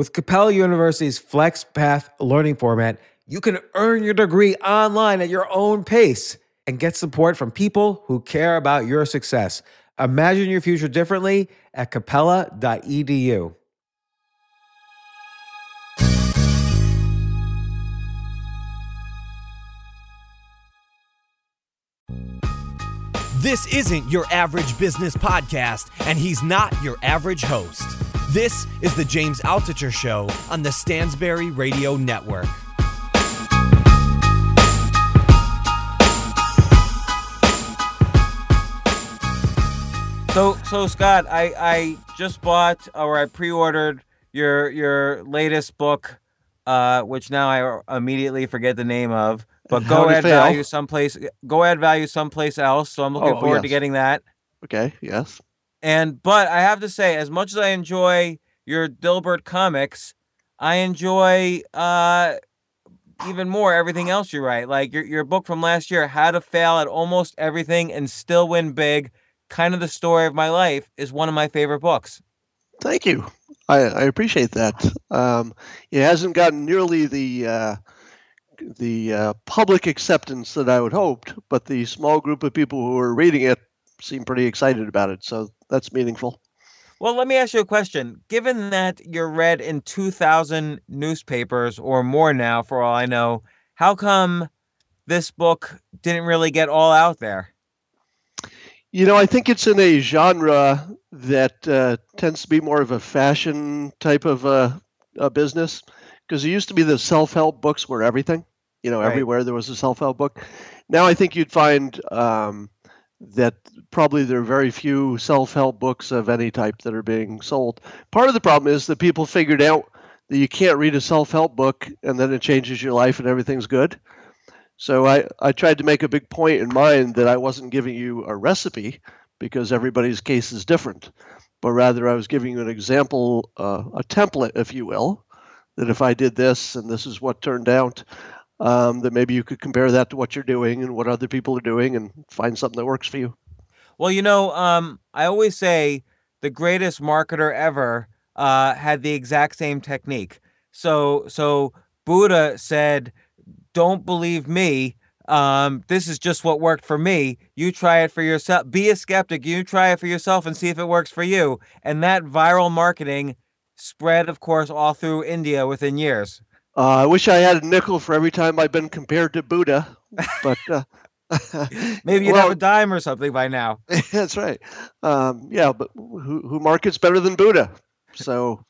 With Capella University's FlexPath learning format, you can earn your degree online at your own pace and get support from people who care about your success. Imagine your future differently at capella.edu. This isn't your average business podcast, and he's not your average host. This is the James Altucher Show on the Stansberry Radio Network. So, so Scott, I, I just bought or I pre-ordered your your latest book, uh, which now I immediately forget the name of. But How go add Fail. value someplace. Go add value someplace else. So I'm looking Oh, forward to yes. getting that. Okay, yes. And but I have to say, as much as I enjoy your Dilbert comics, I enjoy uh even more everything else you write. Like your your book from last year, How to Fail at Almost Everything and Still Win Big, kind of the story of my life, is one of my favorite books. Thank you. I, I appreciate that. Um, it hasn't gotten nearly the uh, the uh, public acceptance that I would hoped, but the small group of people who are reading it seem pretty excited about it. So that's meaningful. Well, let me ask you a question. Given that you're read in 2,000 newspapers or more now, for all I know, how come this book didn't really get all out there? You know, I think it's in a genre that uh, tends to be more of a fashion type of uh, a business because it used to be the self-help books were everything. You know, Right. everywhere there was a self-help book. Now I think you'd find um, that probably there are very few self-help books of any type that are being sold. Part of the problem is that people figured out that you can't read a self-help book and then it changes your life and everything's good. So I, I tried to make a big point in mind that I wasn't giving you a recipe because everybody's case is different, but rather I was giving you an example, uh, a template, if you will, that if I did this and this is what turned out, um, that maybe you could compare that to what you're doing and what other people are doing and find something that works for you. Well, you know, um, I always say the greatest marketer ever uh, had the exact same technique. So, so Buddha said, "Don't believe me. Um, this is just what worked for me. You try it for yourself. Be a skeptic. You try it for yourself and see if it works for you." And that viral marketing spread, of course, all through India within years. Uh, I wish I had a nickel for every time I've been compared to Buddha, but uh, Maybe you'd well, have a dime or something by now. That's right. Um, yeah, but who, who markets better than Buddha? So,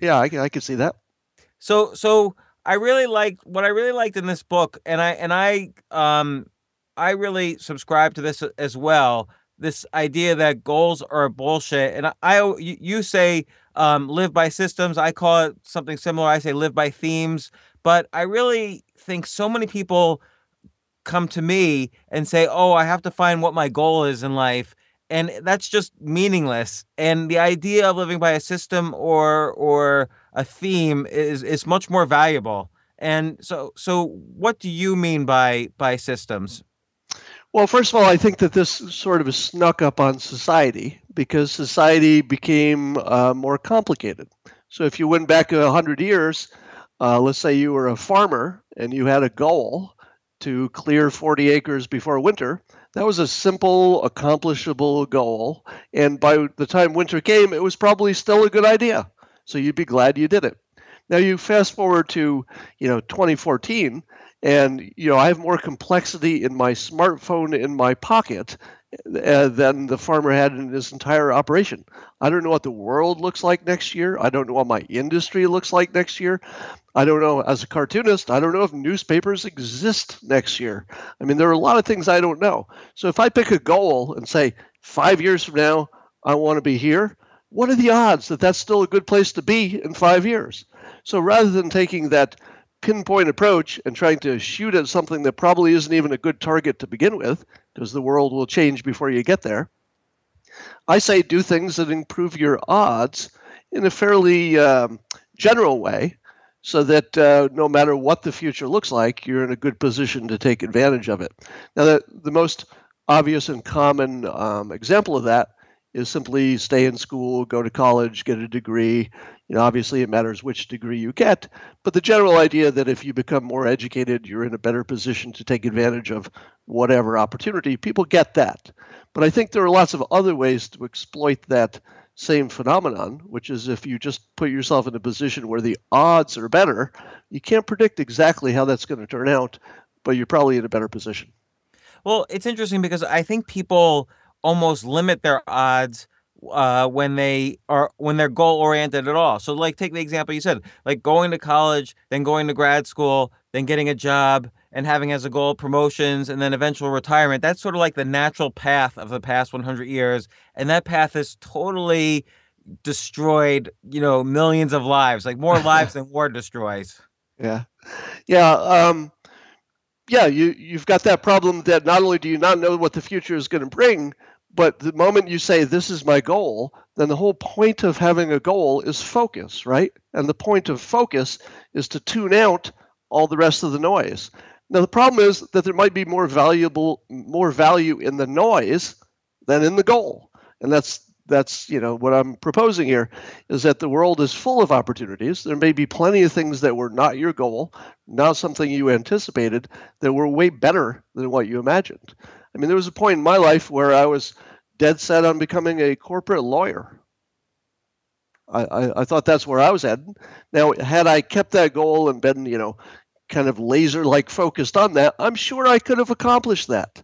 yeah, I, can- I can see that. So so I really liked what I really liked in this book, and I and I um I really subscribe to this as well. This idea that goals are bullshit, and I, I you, you say um, live by systems. I call it something similar. I say live by themes. But I really think so many people come to me and say, "Oh, I have to find what my goal is in life." And that's just meaningless. And the idea of living by a system or or a theme is is much more valuable. And so so what do you mean by by systems? Well, first of all, I think that this sort of snuck up on society because society became uh, more complicated. So, if you went back a hundred years, uh, let's say you were a farmer and you had a goal to clear 40 acres before winter, that was a simple, accomplishable goal. And by the time winter came, it was probably still a good idea. So you'd be glad you did it. Now you fast forward to, you know, 2014, and you know I have more complexity in my smartphone in my pocket uh, than the farmer had in his entire operation. I don't know what the world looks like next year. I don't know what my industry looks like next year. I don't know, as a cartoonist, I don't know if newspapers exist next year. I mean, there are a lot of things I don't know. So if I pick a goal and say, five years from now, I want to be here, what are the odds that that's still a good place to be in five years? So rather than taking that pinpoint approach and trying to shoot at something that probably isn't even a good target to begin with, because the world will change before you get there, I say do things that improve your odds in a fairly um, general way so that uh, no matter what the future looks like, you're in a good position to take advantage of it. Now, the, the most obvious and common um, example of that is simply stay in school, go to college, get a degree, You know, obviously it matters which degree you get, but the general idea that if you become more educated, you're in a better position to take advantage of whatever opportunity, people get that. But I think there are lots of other ways to exploit that same phenomenon, which is if you just put yourself in a position where the odds are better, you can't predict exactly how that's going to turn out, but you're probably in a better position. Well, it's interesting because I think people almost limit their odds uh, when they are when they're goal oriented at all. So, like, take the example you said, like going to college, then going to grad school, then getting a job, and having as a goal promotions and then eventual retirement. That's sort of like the natural path of the past 100 years, and that path has totally destroyed, you know, millions of lives, like more lives than war destroys. Yeah, yeah. Um, yeah, you you've got that problem that not only do you not know what the future is going to bring, but the moment you say this is my goal, then the whole point of having a goal is focus, right? And the point of focus is to tune out all the rest of the noise. Now the problem is that there might be more valuable more value in the noise than in the goal. And that's that's you know what I'm proposing here is that the world is full of opportunities. There may be plenty of things that were not your goal, not something you anticipated, that were way better than what you imagined. I mean, there was a point in my life where I was dead set on becoming a corporate lawyer. I, I, I thought that's where I was headed. Now, had I kept that goal and been, you know, kind of laser like focused on that, I'm sure I could have accomplished that.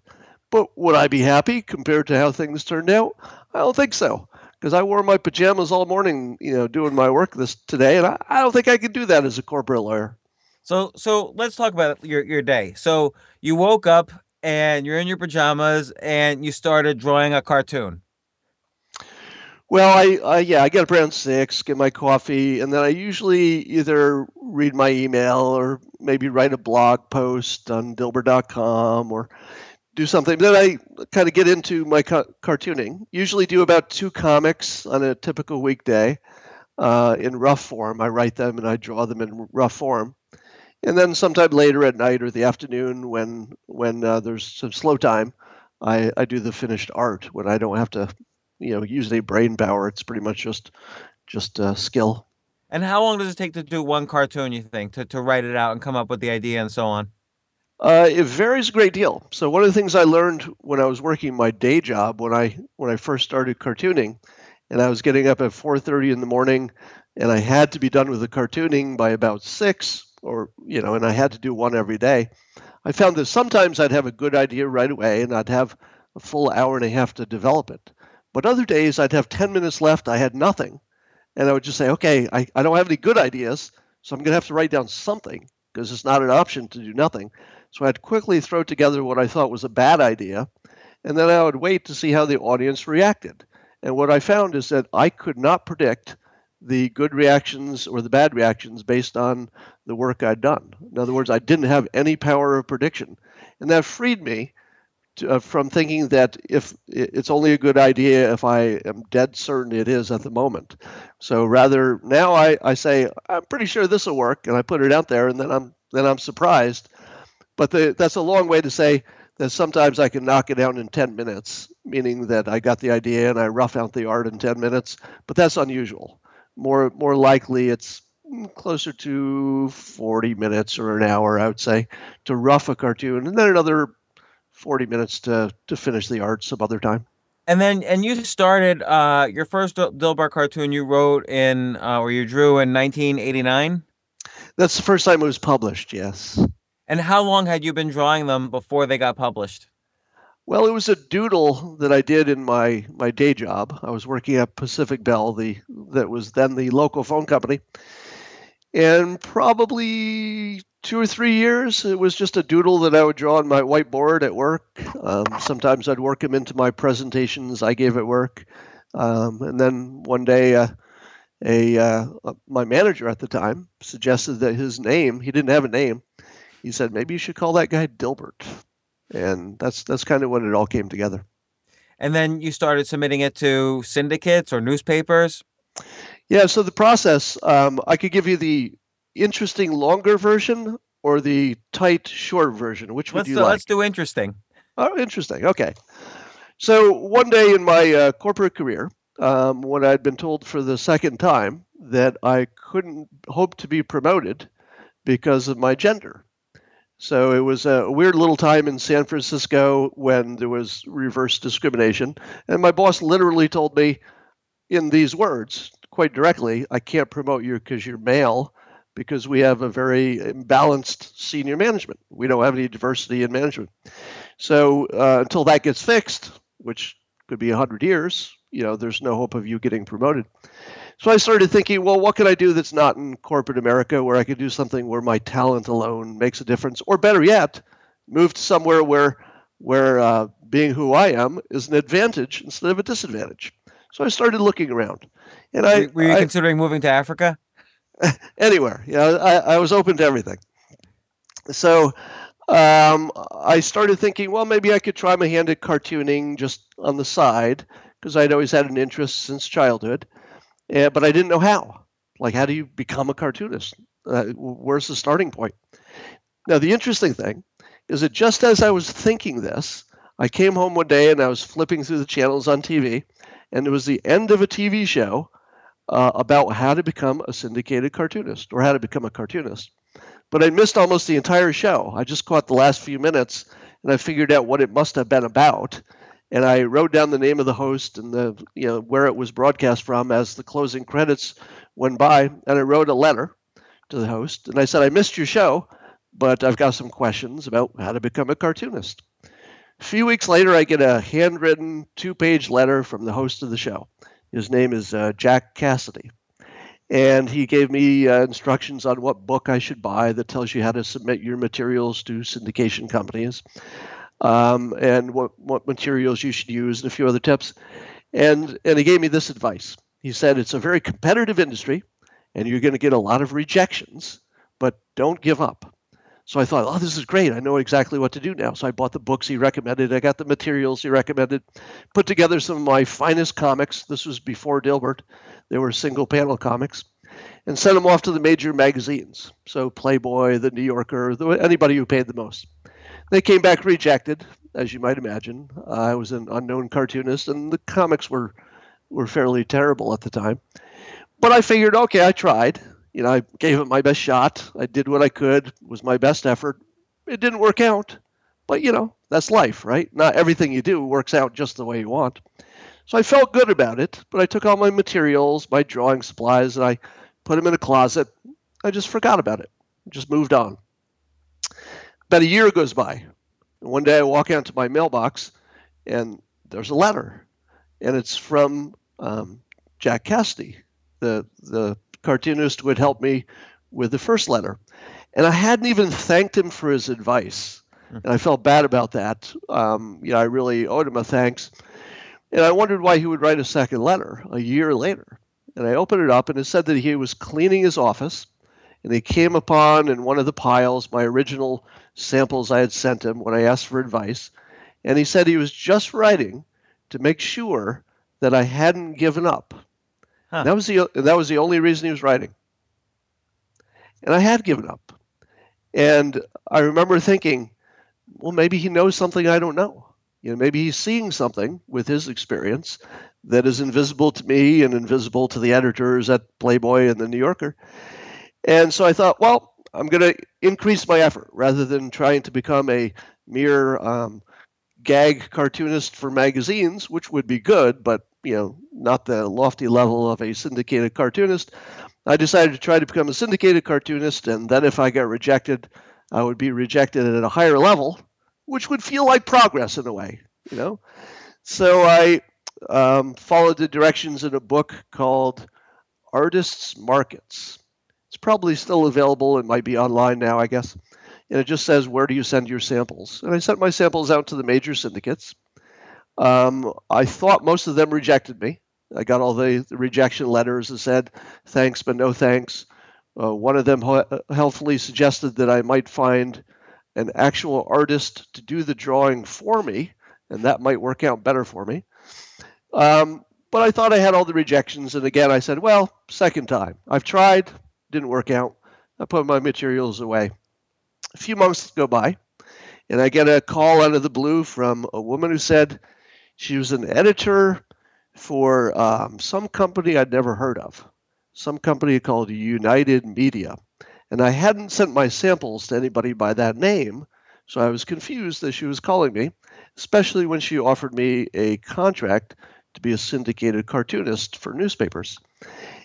But would I be happy compared to how things turned out? I don't think so. Because I wore my pajamas all morning, you know, doing my work this today, and I, I don't think I could do that as a corporate lawyer. So, so let's talk about your your day. So you woke up and you're in your pajamas and you started drawing a cartoon. Well, I, I yeah, I get up around six, get my coffee, and then I usually either read my email or maybe write a blog post on Dilbert.com or do something. Then I kind of get into my ca- cartooning. Usually do about two comics on a typical weekday uh, in rough form. I write them and I draw them in rough form. And then sometime later at night or the afternoon when when uh, there's some slow time, I, I do the finished art when I don't have to, you know, use any brain power. It's pretty much just just uh, skill. And how long does it take to do one cartoon? You think to to write it out and come up with the idea and so on? Uh, it varies a great deal. So one of the things I learned when I was working my day job when I when I first started cartooning, and I was getting up at 4:30 in the morning, and I had to be done with the cartooning by about six, or you know, and I had to do one every day. I found that sometimes I'd have a good idea right away, and I'd have a full hour and a half to develop it. But other days I'd have 10 minutes left. I had nothing, and I would just say, okay, I, I don't have any good ideas, so I'm going to have to write down something because it's not an option to do nothing. So I'd quickly throw together what I thought was a bad idea, and then I would wait to see how the audience reacted. And what I found is that I could not predict the good reactions or the bad reactions based on the work I'd done. In other words, I didn't have any power of prediction. And that freed me to, uh, from thinking that if it's only a good idea if I am dead certain it is at the moment. So rather now I, I say I'm pretty sure this will work and I put it out there and then I'm then I'm surprised but the, that's a long way to say that sometimes I can knock it down in 10 minutes, meaning that I got the idea and I rough out the art in 10 minutes. But that's unusual. More more likely, it's closer to 40 minutes or an hour, I would say, to rough a cartoon, and then another 40 minutes to to finish the art some other time. And then, and you started uh, your first Dilbert cartoon you wrote in, uh, or you drew in 1989. That's the first time it was published. Yes. And how long had you been drawing them before they got published? Well, it was a doodle that I did in my my day job. I was working at Pacific Bell, the that was then the local phone company. And probably two or three years, it was just a doodle that I would draw on my whiteboard at work. Um, sometimes I'd work them into my presentations I gave at work. Um, and then one day, uh, a uh, my manager at the time suggested that his name he didn't have a name he said maybe you should call that guy Dilbert, and that's that's kind of when it all came together. And then you started submitting it to syndicates or newspapers. Yeah. So the process, um, I could give you the interesting longer version or the tight short version. Which would let's you do, like? Let's do interesting. Oh, interesting. Okay. So one day in my uh, corporate career, um, when I'd been told for the second time that I couldn't hope to be promoted because of my gender. So it was a weird little time in San Francisco when there was reverse discrimination. And my boss literally told me in these words, quite directly, I can't promote you because you're male, because we have a very imbalanced senior management. We don't have any diversity in management. So uh, until that gets fixed, which could be 100 years, you know, there's no hope of you getting promoted. So I started thinking, well, what can I do that's not in corporate America where I could do something where my talent alone makes a difference, or better yet, move to somewhere where where uh, being who I am is an advantage instead of a disadvantage. So I started looking around, and I were you I, considering moving to Africa? anywhere, yeah, I, I was open to everything. So um, I started thinking, well, maybe I could try my hand at cartooning just on the side because I'd always had an interest since childhood. Yeah, but I didn't know how. Like, how do you become a cartoonist? Uh, where's the starting point? Now, the interesting thing is that just as I was thinking this, I came home one day and I was flipping through the channels on TV, and it was the end of a TV show uh, about how to become a syndicated cartoonist or how to become a cartoonist. But I missed almost the entire show. I just caught the last few minutes and I figured out what it must have been about and I wrote down the name of the host and the you know where it was broadcast from as the closing credits went by, and I wrote a letter to the host and I said I missed your show, but I've got some questions about how to become a cartoonist. A few weeks later, I get a handwritten two-page letter from the host of the show. His name is uh, Jack Cassady. And he gave me uh, instructions on what book I should buy that tells you how to submit your materials to syndication companies um, and what, what materials you should use and a few other tips. And, and he gave me this advice. He said, It's a very competitive industry and you're going to get a lot of rejections, but don't give up. So I thought, oh, this is great. I know exactly what to do now. So I bought the books he recommended. I got the materials he recommended, put together some of my finest comics. This was before Dilbert. They were single panel comics and sent them off to the major magazines. So Playboy, The New Yorker, anybody who paid the most. They came back rejected, as you might imagine. I was an unknown cartoonist, and the comics were were fairly terrible at the time. But I figured, okay, I tried. You know, I gave it my best shot. I did what I could. It was my best effort. It didn't work out, but you know, that's life, right? Not everything you do works out just the way you want. So I felt good about it, but I took all my materials, my drawing supplies, and I put them in a closet. I just forgot about it. Just moved on about a year goes by. And one day I walk out to my mailbox and there's a letter. And it's from um, Jack Cassady, the, the cartoonist who had helped me with the first letter. And I hadn't even thanked him for his advice. Hmm. And I felt bad about that. Um, you know, I really owed him a thanks. And I wondered why he would write a second letter a year later. And I opened it up, and it said that he was cleaning his office, and he came upon in one of the piles my original samples I had sent him when I asked for advice, and he said he was just writing to make sure that I hadn't given up. Huh. That was the that was the only reason he was writing. And I had given up. And I remember thinking, well, maybe he knows something I don't know. You know, maybe he's seeing something with his experience that is invisible to me and invisible to the editors at Playboy and the New Yorker. And so I thought, well, I'm going to increase my effort rather than trying to become a mere um, gag cartoonist for magazines, which would be good, but you know, not the lofty level of a syndicated cartoonist. I decided to try to become a syndicated cartoonist, and then if I got rejected, I would be rejected at a higher level, which would feel like progress in a way, you know. So I um, followed the directions in a book called Artists Markets it's probably still available. It might be online now, I guess. And it just says, where do you send your samples? And I sent my samples out to the major syndicates. Um, I thought most of them rejected me. I got all the, the rejection letters that said, thanks, but no thanks. Uh, one of them helpfully suggested that I might find an actual artist to do the drawing for me, and that might work out better for me. Um, but I thought I had all the rejections, and again I said, well, second time. I've tried, didn't work out. I put my materials away. A few months go by, and I get a call out of the blue from a woman who said she was an editor for um, some company I'd never heard of. some company called United Media. And I hadn't sent my samples to anybody by that name, so I was confused that she was calling me, especially when she offered me a contract to be a syndicated cartoonist for newspapers.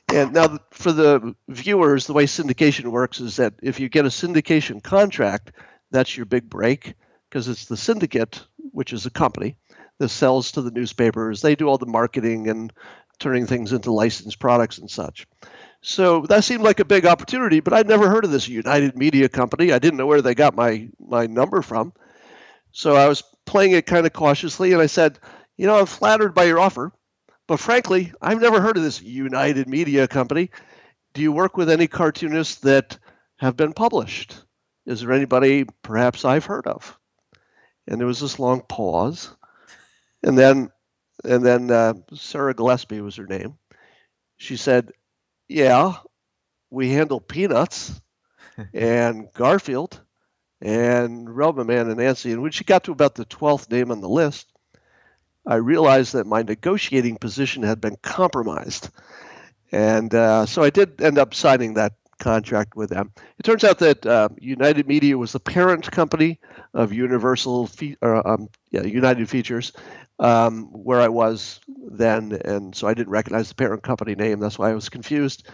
And now, for the viewers, the way syndication works is that if you get a syndication contract, that's your big break because it's the syndicate, which is a company that sells to the newspapers. They do all the marketing and turning things into licensed products and such. So that seemed like a big opportunity, but I'd never heard of this United Media Company. I didn't know where they got my my number from. So I was playing it kind of cautiously, and I said, "You know, I'm flattered by your offer, but frankly, I've never heard of this United Media Company. Do you work with any cartoonists that have been published? Is there anybody perhaps I've heard of?" And there was this long pause, and then and then uh, Sarah Gillespie was her name. She said, "Yeah, we handle Peanuts and Garfield and Rubber Man and Nancy." And when she got to about the twelfth name on the list, I realized that my negotiating position had been compromised, and uh, so I did end up signing that contract with them. It turns out that uh, United Media was the parent company of Universal, Fe- uh, um, yeah, United Features, um, where I was then, and so I didn't recognize the parent company name. That's why I was confused.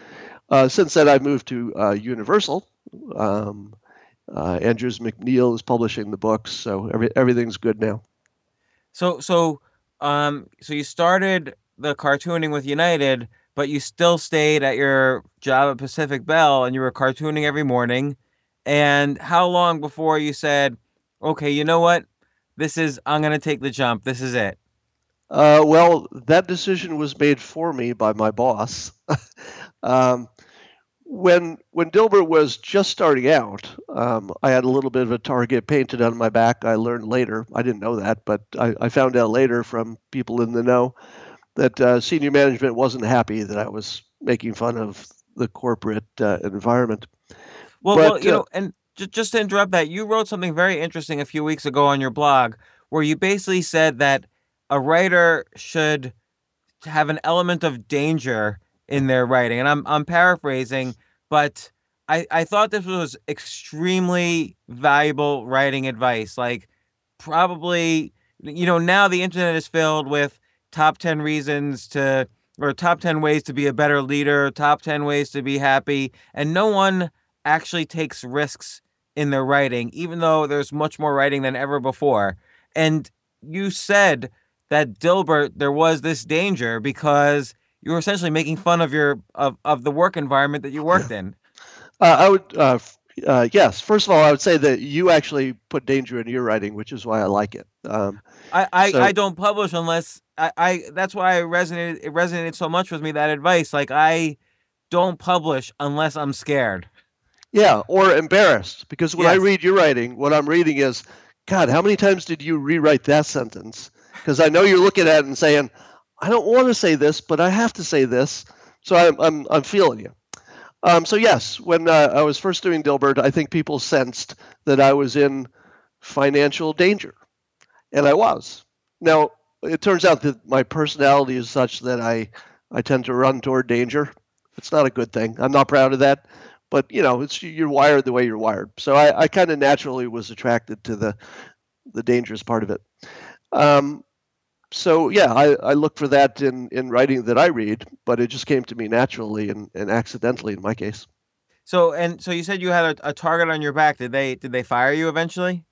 Uh, since then, I've moved to uh, Universal. Um, uh, Andrews McMeel is publishing the books, so every, everything's good now. So, so, um, so you started the cartooning with United, but you still stayed at your job at Pacific Bell, and you were cartooning every morning. And how long before you said, "Okay, you know what? this is I'm going to take the jump. This is it. Uh, well, that decision was made for me by my boss. um, when when Dilbert was just starting out, um, I had a little bit of a target painted on my back. I learned later. I didn't know that, but I, I found out later from people in the know that uh, senior management wasn't happy that I was making fun of the corporate uh, environment. Well, but, well, you uh, know, and just, just to interrupt that, you wrote something very interesting a few weeks ago on your blog where you basically said that a writer should have an element of danger in their writing. And I'm I'm paraphrasing, but I, I thought this was extremely valuable writing advice. Like probably you know, now the internet is filled with top 10 reasons to or top 10 ways to be a better leader, top 10 ways to be happy, and no one actually takes risks in their writing, even though there's much more writing than ever before. And you said that Dilbert, there was this danger because you were essentially making fun of your of, of the work environment that you worked in. Uh, I would, uh, uh, yes. First of all, I would say that you actually put danger in your writing, which is why I like it. Um, I I, so, I don't publish unless I, I. That's why I resonated. It resonated so much with me that advice. Like I don't publish unless I'm scared. Yeah, or embarrassed. Because when yes. I read your writing, what I'm reading is, God, how many times did you rewrite that sentence? Because I know you're looking at it and saying, I don't want to say this, but I have to say this. So I'm, I'm, I'm feeling you. Um, so, yes, when uh, I was first doing Dilbert, I think people sensed that I was in financial danger. And I was. Now, it turns out that my personality is such that I, I tend to run toward danger. It's not a good thing. I'm not proud of that but you know, it's you're wired the way you're wired. So I, I kind of naturally was attracted to the the dangerous part of it. Um, so yeah, I, I look for that in, in writing that I read, but it just came to me naturally and, and accidentally in my case. So and so you said you had a, a target on your back. Did they did they fire you eventually?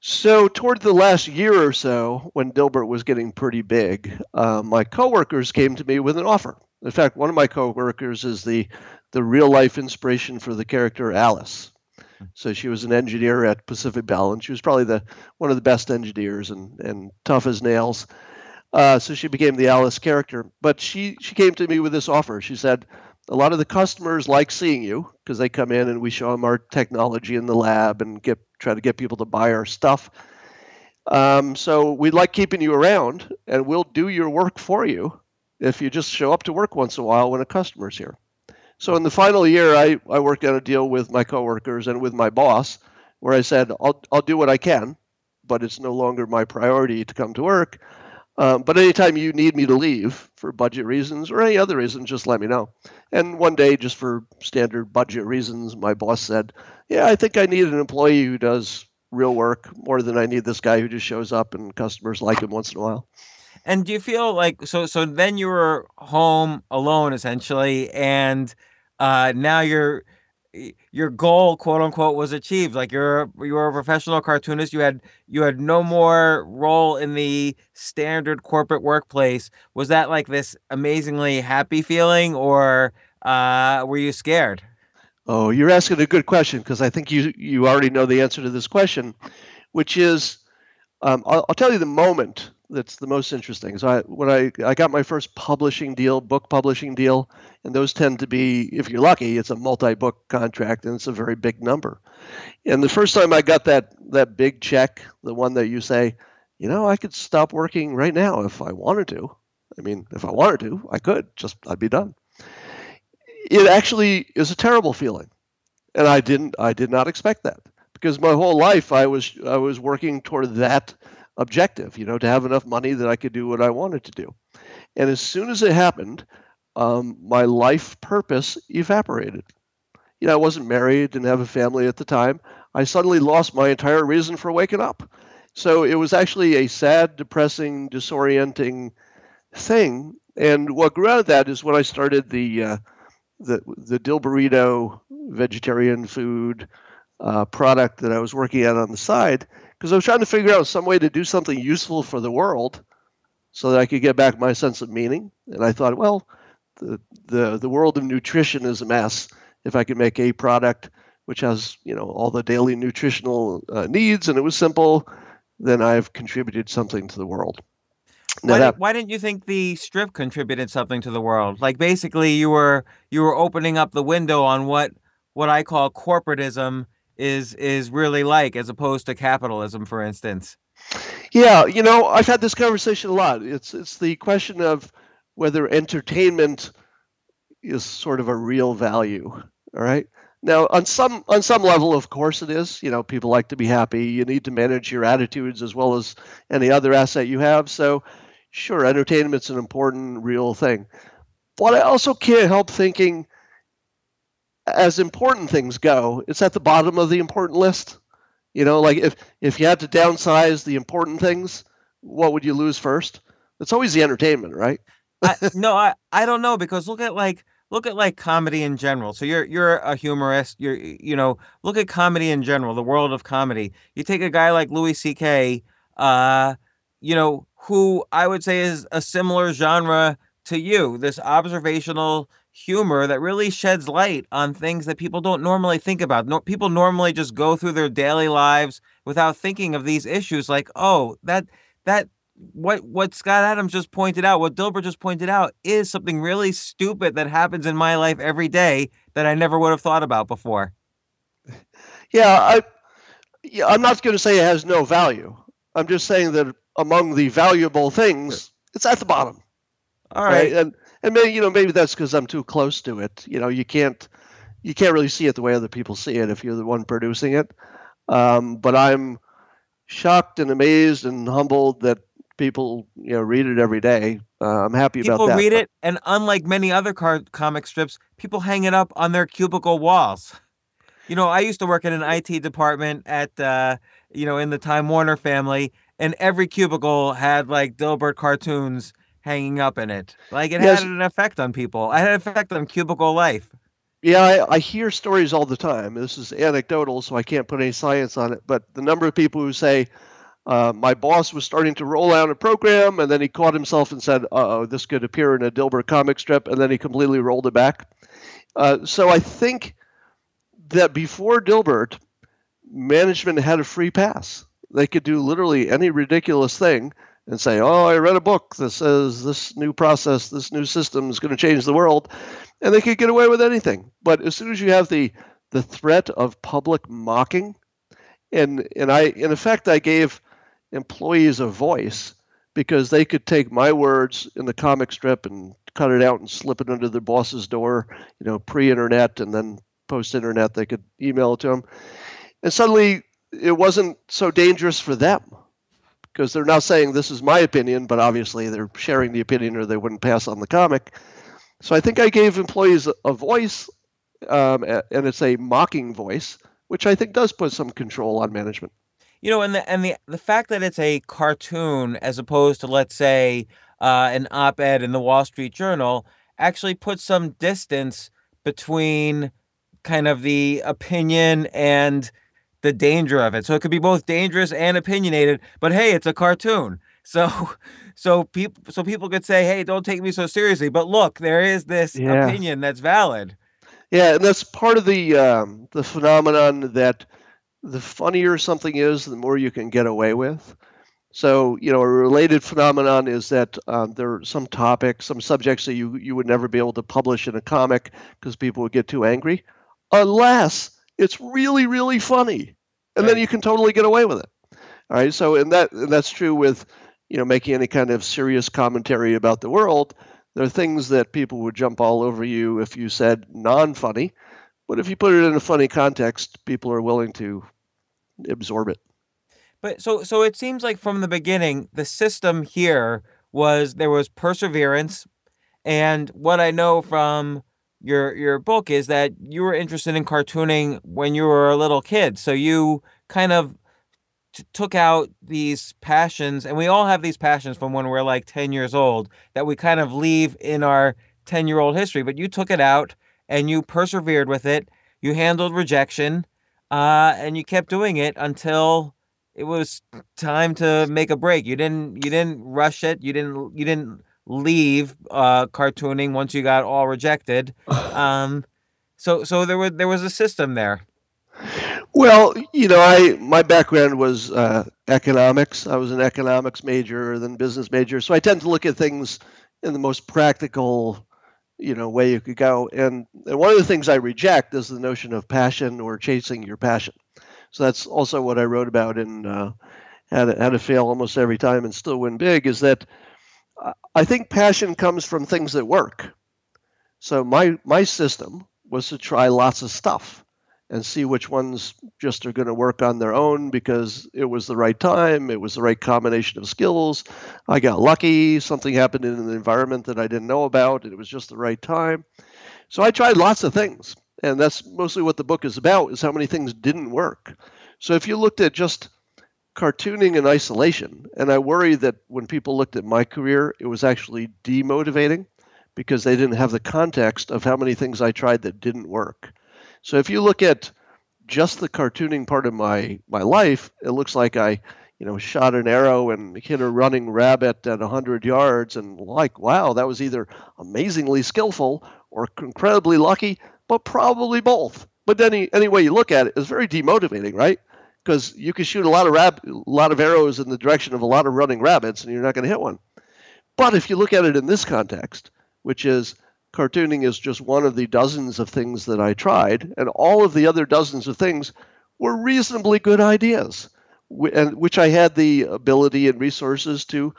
So toward the last year or so, when Dilbert was getting pretty big, uh, my coworkers came to me with an offer. In fact, one of my coworkers is the the real life inspiration for the character Alice. So she was an engineer at Pacific Bell, and she was probably the one of the best engineers and and tough as nails. Uh, so she became the Alice character. But she she came to me with this offer. She said, a lot of the customers like seeing you because they come in and we show them our technology in the lab and get try to get people to buy our stuff. Um, so we like keeping you around, and we'll do your work for you if you just show up to work once in a while when a customer's here. So in the final year, I, I worked out a deal with my coworkers and with my boss where I said, I'll, I'll do what I can, but it's no longer my priority to come to work. Um, but anytime you need me to leave for budget reasons or any other reason, just let me know. And one day, just for standard budget reasons, my boss said, Yeah, I think I need an employee who does real work more than I need this guy who just shows up and customers like him once in a while. And do you feel like so? So then you were home alone essentially, and uh, now you're your goal, quote unquote, was achieved. Like you're you were a professional cartoonist. You had you had no more role in the standard corporate workplace. Was that like this amazingly happy feeling, or uh, were you scared? Oh, you're asking a good question because I think you you already know the answer to this question, which is, um, I'll, I'll tell you the moment that's the most interesting. So I, when I, I got my first publishing deal, book publishing deal, and those tend to be, if you're lucky, it's a multi-book contract and it's a very big number. And the first time I got that that big check, the one that you say, you know, I could stop working right now if I wanted to. I mean, if I wanted to, I could. Just I'd be done. It actually is a terrible feeling, and I didn't I did not expect that because my whole life I was I was working toward that objective, you know, to have enough money that I could do what I wanted to do. And as soon as it happened, um, my life purpose evaporated. You know, I wasn't married, didn't have a family at the time. I suddenly lost my entire reason for waking up. So it was actually a sad, depressing, disorienting thing. And what grew out of that is when I started the uh, the the Dilburrito vegetarian food uh, product that I was working at on the side because I was trying to figure out some way to do something useful for the world so that I could get back my sense of meaning. And I thought, well, the the, the world of nutrition is a mess. If I could make a product which has you know all the daily nutritional uh, needs and it was simple, then I've contributed something to the world. Why, that, why, didn't you think the strip contributed something to the world? Like basically, you were you were opening up the window on what what I call corporatism is is really like as opposed to capitalism for instance. Yeah you know i've had this conversation a lot. It's it's the question of whether entertainment is sort of a real value all right? Now on some on some level of course it is. You know people like to be happy. You need to manage your attitudes as well as any other asset you have. So sure entertainment's an important real thing. But i also can't help thinking as important things go, it's at the bottom of the important list. You know, like if if you had to downsize the important things, what would you lose first? It's always the entertainment, right? I, no, I I don't know because look at like look at like comedy in general. So you're you're a humorist. You're you know look at comedy in general, the world of comedy. You take a guy like Louis C.K. Uh, you know who I would say is a similar genre to you. This observational humor that really sheds light on things that people don't normally think about. No, people normally just go through their daily lives without thinking of these issues like, oh, that that what what Scott Adams just pointed out, what Dilbert just pointed out is something really stupid that happens in my life every day that I never would have thought about before. Yeah, I yeah, I'm not going to say it has no value. I'm just saying that among the valuable things, it's at the bottom. All right. right? And and maybe you know maybe that's because I'm too close to it. You know, you can't you can't really see it the way other people see it if you're the one producing it. Um, but I'm shocked and amazed and humbled that people you know read it every day. Uh, I'm happy people about that. People read it, and unlike many other car- comic strips, people hang it up on their cubicle walls. You know, I used to work in an IT department at uh, you know in the Time Warner family, and every cubicle had like Dilbert cartoons hanging up in it. Like it yes. had an effect on people. It had an effect on cubicle life. Yeah, I, I, hear stories all the time. This is anecdotal, so I can't put any science on it. But the number of people who say, uh, my boss was starting to roll out a program, and then he caught himself and said, oh, this could appear in a Dilbert comic strip, and then he completely rolled it back. Uh, so I think that before Dilbert, management had a free pass. They could do literally any ridiculous thing and say, "Oh, I read a book that says this new process, this new system is going to change the world," and they could get away with anything. But as soon as you have the the threat of public mocking, and and I in effect I gave employees a voice because they could take my words in the comic strip and cut it out and slip it under their boss's door, you know, pre-internet and then post-internet they could email it to them, and suddenly it wasn't so dangerous for them because they're now saying this is my opinion, but obviously they're sharing the opinion or they wouldn't pass on the comic. So I think I gave employees a voice, um, and it's a mocking voice, which I think does put some control on management. You know, and the and the the fact that it's a cartoon as opposed to let's say uh, an op-ed in the Wall Street Journal actually puts some distance between kind of the opinion and the danger of it. So it could be both dangerous and opinionated, but hey, it's a cartoon. So so people so people could say, "Hey, don't take me so seriously." But look, there is this yeah. opinion that's valid. Yeah, and that's part of the um, the phenomenon that the funnier something is, the more you can get away with. So, you know, a related phenomenon is that um, there are some topics, some subjects that you, you would never be able to publish in a comic because people would get too angry, unless it's really, really funny. And right. then you can totally get away with it. All right. So, and that and that's true with, you know, making any kind of serious commentary about the world. There are things that people would jump all over you if you said non funny. But if you put it in a funny context, people are willing to absorb it. But so so it seems like from the beginning, the system here was there was perseverance, and what I know from your your book is that you were interested in cartooning when you were a little kid. So you kind of t- took out these passions, and we all have these passions from when we're like ten years old that we kind of leave in our ten year old history. But you took it out and you persevered with it. You handled rejection, uh, and you kept doing it until it was time to make a break. You didn't you didn't rush it. You didn't you didn't leave uh, cartooning once you got all rejected. Um, so so there was there was a system there. Well, you know, I my background was uh, economics. I was an economics major, then business major. So I tend to look at things in the most practical, you know, way you could go. And, and one of the things I reject is the notion of passion or chasing your passion. So that's also what I wrote about in uh, how, to, how to fail almost every time and still win big. Is that I think passion comes from things that work. So my my system was to try lots of stuff and see which ones just are going to work on their own because it was the right time, it was the right combination of skills. I got lucky, something happened in an environment that I didn't know about, and it was just the right time. So I tried lots of things and that's mostly what the book is about is how many things didn't work so if you looked at just cartooning in isolation and i worry that when people looked at my career it was actually demotivating because they didn't have the context of how many things i tried that didn't work so if you look at just the cartooning part of my my life it looks like i you know shot an arrow and hit a running rabbit at 100 yards and like wow that was either amazingly skillful or incredibly lucky but probably both. But any any way you look at it, it's very demotivating, right? Because you can shoot a lot of rab- a lot of arrows in the direction of a lot of running rabbits, and you're not going to hit one. But if you look at it in this context, which is cartooning is just one of the dozens of things that I tried, and all of the other dozens of things were reasonably good ideas, and which I had the ability and resources to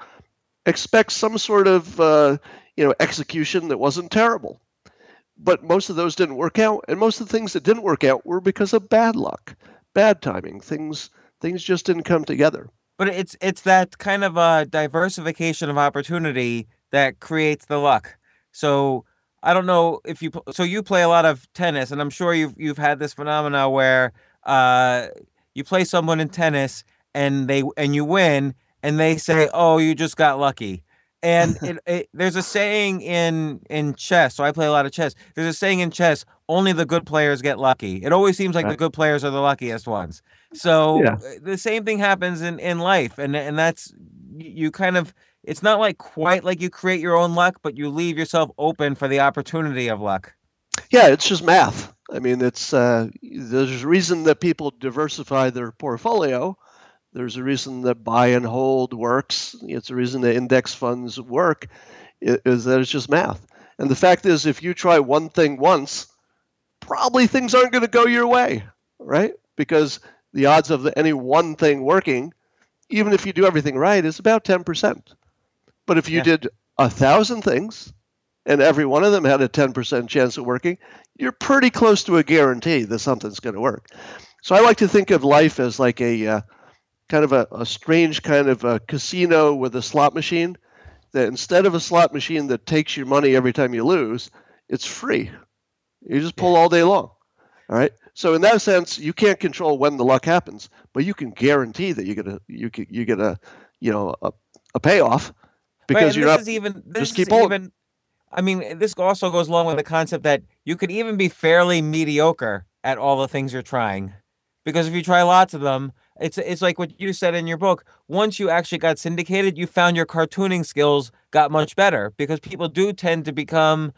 expect some sort of uh, you know execution that wasn't terrible but most of those didn't work out and most of the things that didn't work out were because of bad luck bad timing things things just didn't come together but it's it's that kind of a diversification of opportunity that creates the luck so i don't know if you so you play a lot of tennis and i'm sure you've you've had this phenomena where uh you play someone in tennis and they and you win and they say oh you just got lucky and it, it, there's a saying in in chess. So I play a lot of chess. There's a saying in chess: only the good players get lucky. It always seems like right. the good players are the luckiest ones. So yeah. Uh, the same thing happens in in life, and and that's you kind of. It's not like quite like you create your own luck, but you leave yourself open for the opportunity of luck. Yeah, it's just math. I mean, it's uh, there's a reason that people diversify their portfolio there's a reason that buy and hold works. It's a reason that index funds work, is that it's just math. And the fact is, if you try one thing once, probably things aren't going to go your way, right? Because the odds of any one thing working, even if you do everything right, is about 10%. But if you yeah. did a thousand things and every one of them had a 10% chance of working, you're pretty close to a guarantee that something's going to work. So I like to think of life as like a uh, kind of a, a strange kind of a casino with a slot machine that instead of a slot machine that takes your money every time you lose, it's free. You just pull all day long. All right. So in that sense, you can't control when the luck happens, but you can guarantee that you get a you get you get a you know a, a payoff because right, you're this not is even this just keep is pulling. even I mean, this also goes along with the concept that you could even be fairly mediocre at all the things you're trying. Because if you try lots of them, it's it's like what you said in your book. Once you actually got syndicated, you found your cartooning skills got much better because people do tend to become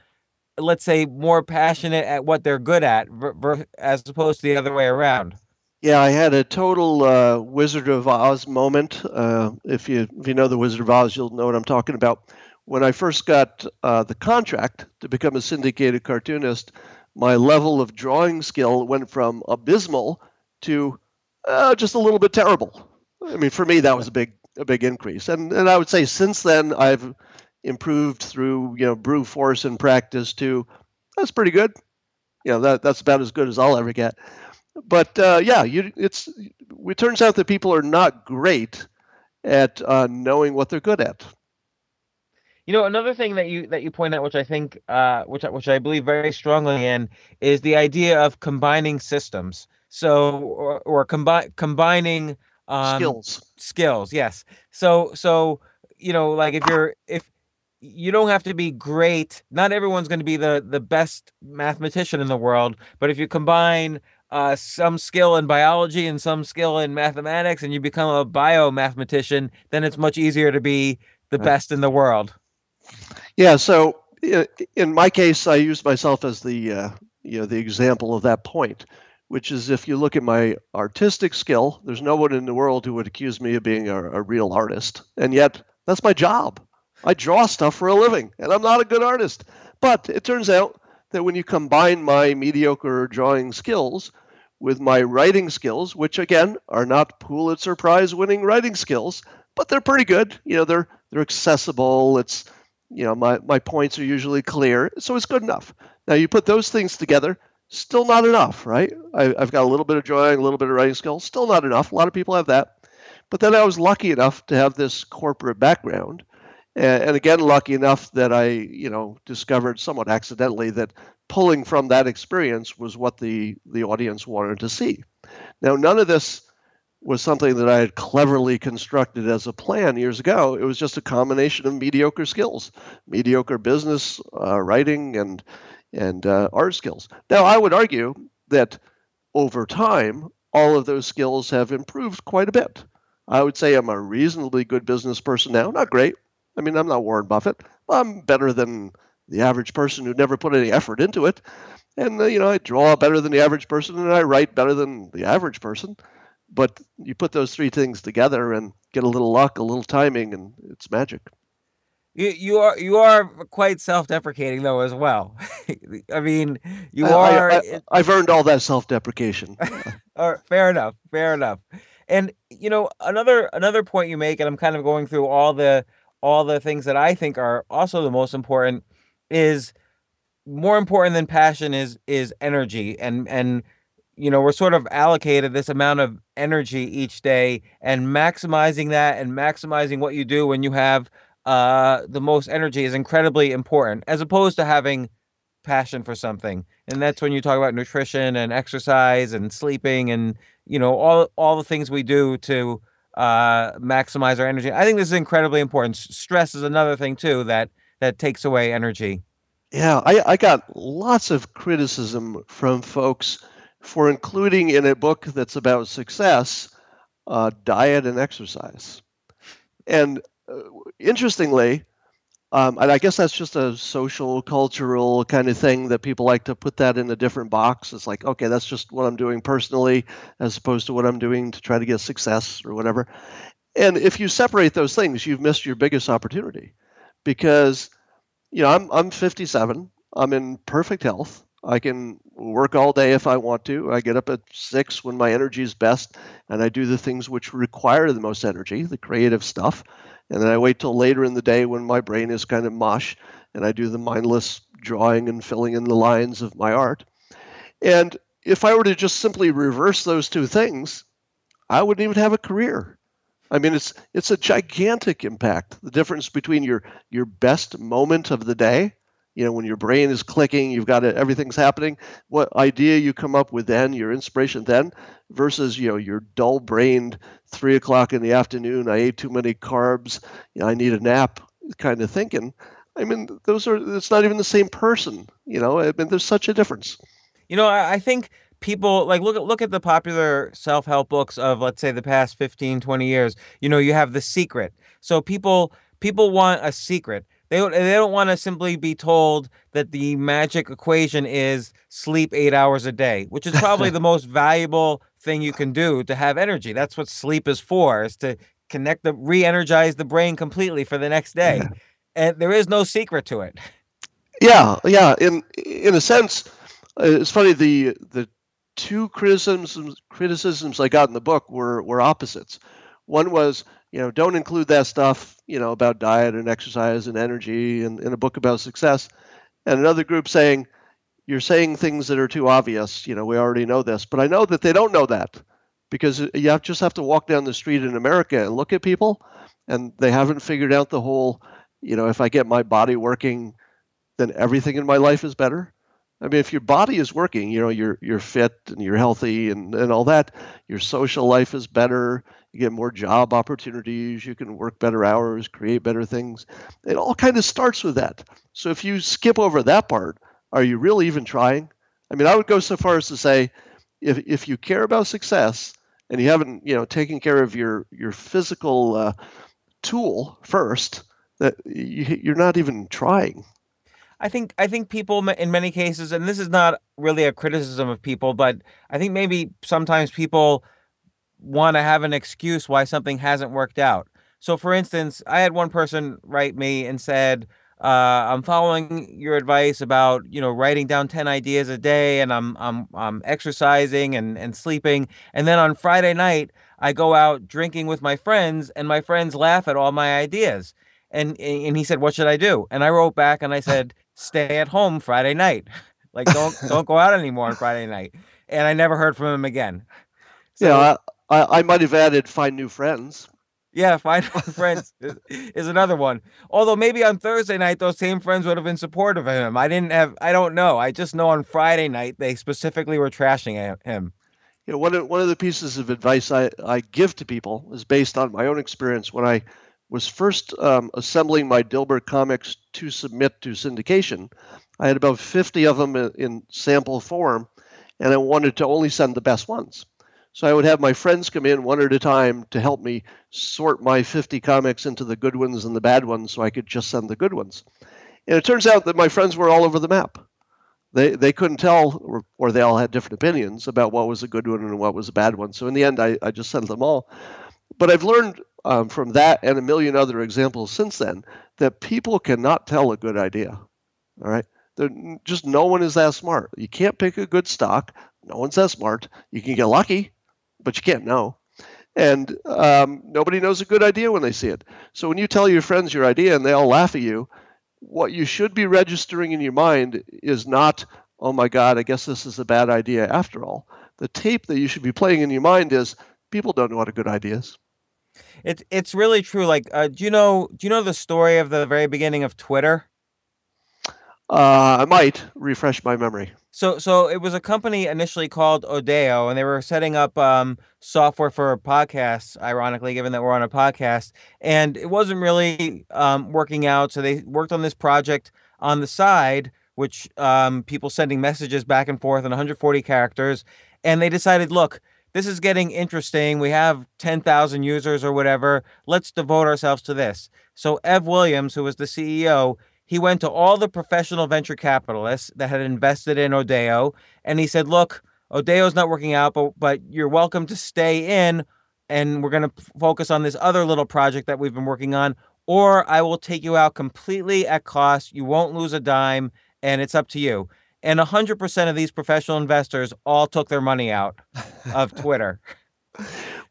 let's say more passionate at what they're good at as opposed to the other way around. Yeah, I had a total uh, Wizard of Oz moment. Uh, if you if you know the Wizard of Oz, you'll know what I'm talking about. When I first got uh, the contract to become a syndicated cartoonist, my level of drawing skill went from abysmal to uh, just a little bit terrible. I mean, for me, that was a big a big increase, and and I would say since then I've improved through you know brute force and practice to that's pretty good. You know that that's about as good as I'll ever get. But uh, yeah, you it's it turns out that people are not great at uh, knowing what they're good at. You know, another thing that you that you point out, which I think, uh, which I- which I believe very strongly in, is the idea of combining systems. So, or, or combine combining um, Skills. skills. Yes. So, so you know, like if you're if you don't have to be great, not everyone's going to be the the best mathematician in the world, but if you combine uh, some skill in biology and some skill in mathematics, and you become a biomathematician, then it's much easier to be the best in the world. Yeah. So in my case, I use myself as the uh, you know the example of that point, which is if you look at my artistic skill, there's no one in the world who would accuse me of being a, a real artist, and yet that's my job. I draw stuff for a living, and I'm not a good artist. But it turns out that when you combine my mediocre drawing skills with my writing skills, which again are not Pulitzer Prize winning writing skills, but they're pretty good. You know, they're they're accessible. It's you know, my, my points are usually clear, so it's good enough. Now you put those things together, still not enough, right? I, I've got a little bit of drawing, a little bit of writing skill, still not enough. A lot of people have that. But then I was lucky enough to have this corporate background. And, again, lucky enough that I, you know, discovered somewhat accidentally that pulling from that experience was what the, the audience wanted to see. Now, none of this was something that I had cleverly constructed as a plan years ago. It was just a combination of mediocre skills, mediocre business, uh, writing, and and uh, art skills. Now, I would argue that over time, all of those skills have improved quite a bit. I would say I'm a reasonably good business person now. Not great. I mean, I'm not Warren Buffett. I'm better than the average person who never put any effort into it. And uh, you know, I draw better than the average person, and I write better than the average person but you put those three things together and get a little luck, a little timing, and it's magic. You you are you are quite self-deprecating though as well. I mean, you I- are. I, have earned all that self-deprecation. Fair enough, fair enough. And you know, another another point you make, and I'm kind of going through all the all the things that I think are also the most important, is more important than passion is is energy. And and you know we're sort of allocated this amount of energy each day and maximizing that and maximizing what you do when you have uh the most energy is incredibly important as opposed to having passion for something. And that's when you talk about nutrition and exercise and sleeping and you know all all the things we do to uh maximize our energy. I think this is incredibly important. Stress is another thing too that that takes away energy. Yeah, I, I got lots of criticism from folks for including in a book that's about success uh, diet and exercise. And uh, interestingly, um, and I guess that's just a social, cultural kind of thing that people like to put that in a different box. It's like, okay, that's just what I'm doing personally, as opposed to what I'm doing to try to get success or whatever. And if you separate those things, you've missed your biggest opportunity, because you know I'm I'm 57. I'm in perfect health. I can work all day if I want to. I get up at six when my energy is best, and I do the things which require the most energy, the creative stuff. And then I wait till later in the day when my brain is kind of mush, and I do the mindless drawing and filling in the lines of my art. And if I were to just simply reverse those two things, I wouldn't even have a career. I mean, it's it's a gigantic impact. The difference between your your best moment of the day, you know, when your brain is clicking, you've got it, everything's happening. What idea you come up with then, your inspiration then, versus you know your dull-brained three o'clock in the afternoon. I ate too many carbs. You know, I need a nap. Kind of thinking. I mean, those are. It's not even the same person. You know, I mean, there's such a difference. You know, I, I think people like look at look at the popular self-help books of let's say the past 15 20 years you know you have the secret so people people want a secret they don't, they don't want to simply be told that the magic equation is sleep 8 hours a day which is probably the most valuable thing you can do to have energy that's what sleep is for is to connect the re-energize the brain completely for the next day yeah. and there is no secret to it yeah yeah in in a sense uh, it's funny the the two criticisms criticisms I got in the book were were opposites. One was, you know, don't include that stuff, you know, about diet and exercise and energy in, in a book about success. And another group saying, you're saying things that are too obvious. You know, we already know this, but I know that they don't know that because you have, just have to walk down the street in America and look at people, and they haven't figured out the whole, you know, if I get my body working, then everything in my life is better. I mean, if your body is working, you know, you're you're fit and you're healthy and, and all that, your social life is better, you get more job opportunities, you can work better hours, create better things. It all kind of starts with that. So if you skip over that part, are you really even trying? I mean, I would go so far as to say if if you care about success and you haven't, you know, taken care of your your physical uh, tool first, that you, you're not even trying. I think I think people in many cases, and this is not really a criticism of people, but I think maybe sometimes people want to have an excuse why something hasn't worked out. So, for instance, I had one person write me and said, uh, "I'm following your advice about you know writing down ten ideas a day, and I'm I'm I'm exercising and and sleeping, and then on Friday night I go out drinking with my friends, and my friends laugh at all my ideas." And and he said, "What should I do?" And I wrote back and I said stay at home Friday night. Like don't don't go out anymore on Friday night. And I never heard from him again. So, yeah, I, I might have added find new friends. Yeah, find friends is, is, another one. Although maybe on Thursday night those same friends would have been supportive of him. I didn't have. I don't know. I just know on Friday night they specifically were trashing him. You know, one of one of the pieces of advice I I give to people is based on my own experience when I was first um, assembling my Dilbert comics to submit to syndication. I had about 50 of them in, in sample form, and I wanted to only send the best ones. So I would have my friends come in one at a time to help me sort my 50 comics into the good ones and the bad ones so I could just send the good ones. And it turns out that my friends were all over the map. They, they couldn't tell, or, or they all had different opinions about what was a good one and what was a bad one. So in the end, I, I just sent them all. But I've learned um, from that and a million other examples since then that people cannot tell a good idea. All right. They're, just no one is that smart. You can't pick a good stock. No one's that smart. You can get lucky, but you can't know. And um, nobody knows a good idea when they see it. So when you tell your friends your idea and they all laugh at you, what you should be registering in your mind is not, oh my God, I guess this is a bad idea after all. The tape that you should be playing in your mind is people don't know what a good idea is. It's it's really true. Like, uh, do you know do you know the story of the very beginning of Twitter? Uh, I might refresh my memory. So, so it was a company initially called Odeo, and they were setting up um, software for podcasts. Ironically, given that we're on a podcast, and it wasn't really um, working out, so they worked on this project on the side, which um, people sending messages back and forth in 140 characters, and they decided, look, this is getting interesting. We have 10,000 users or whatever. Let's devote ourselves to this. So, Ev Williams, who was the CEO, he went to all the professional venture capitalists that had invested in Odeo and he said, Look, Odeo's not working out, but, but you're welcome to stay in and we're going to focus on this other little project that we've been working on, or I will take you out completely at cost. You won't lose a dime, and it's up to you and 100% of these professional investors all took their money out of Twitter.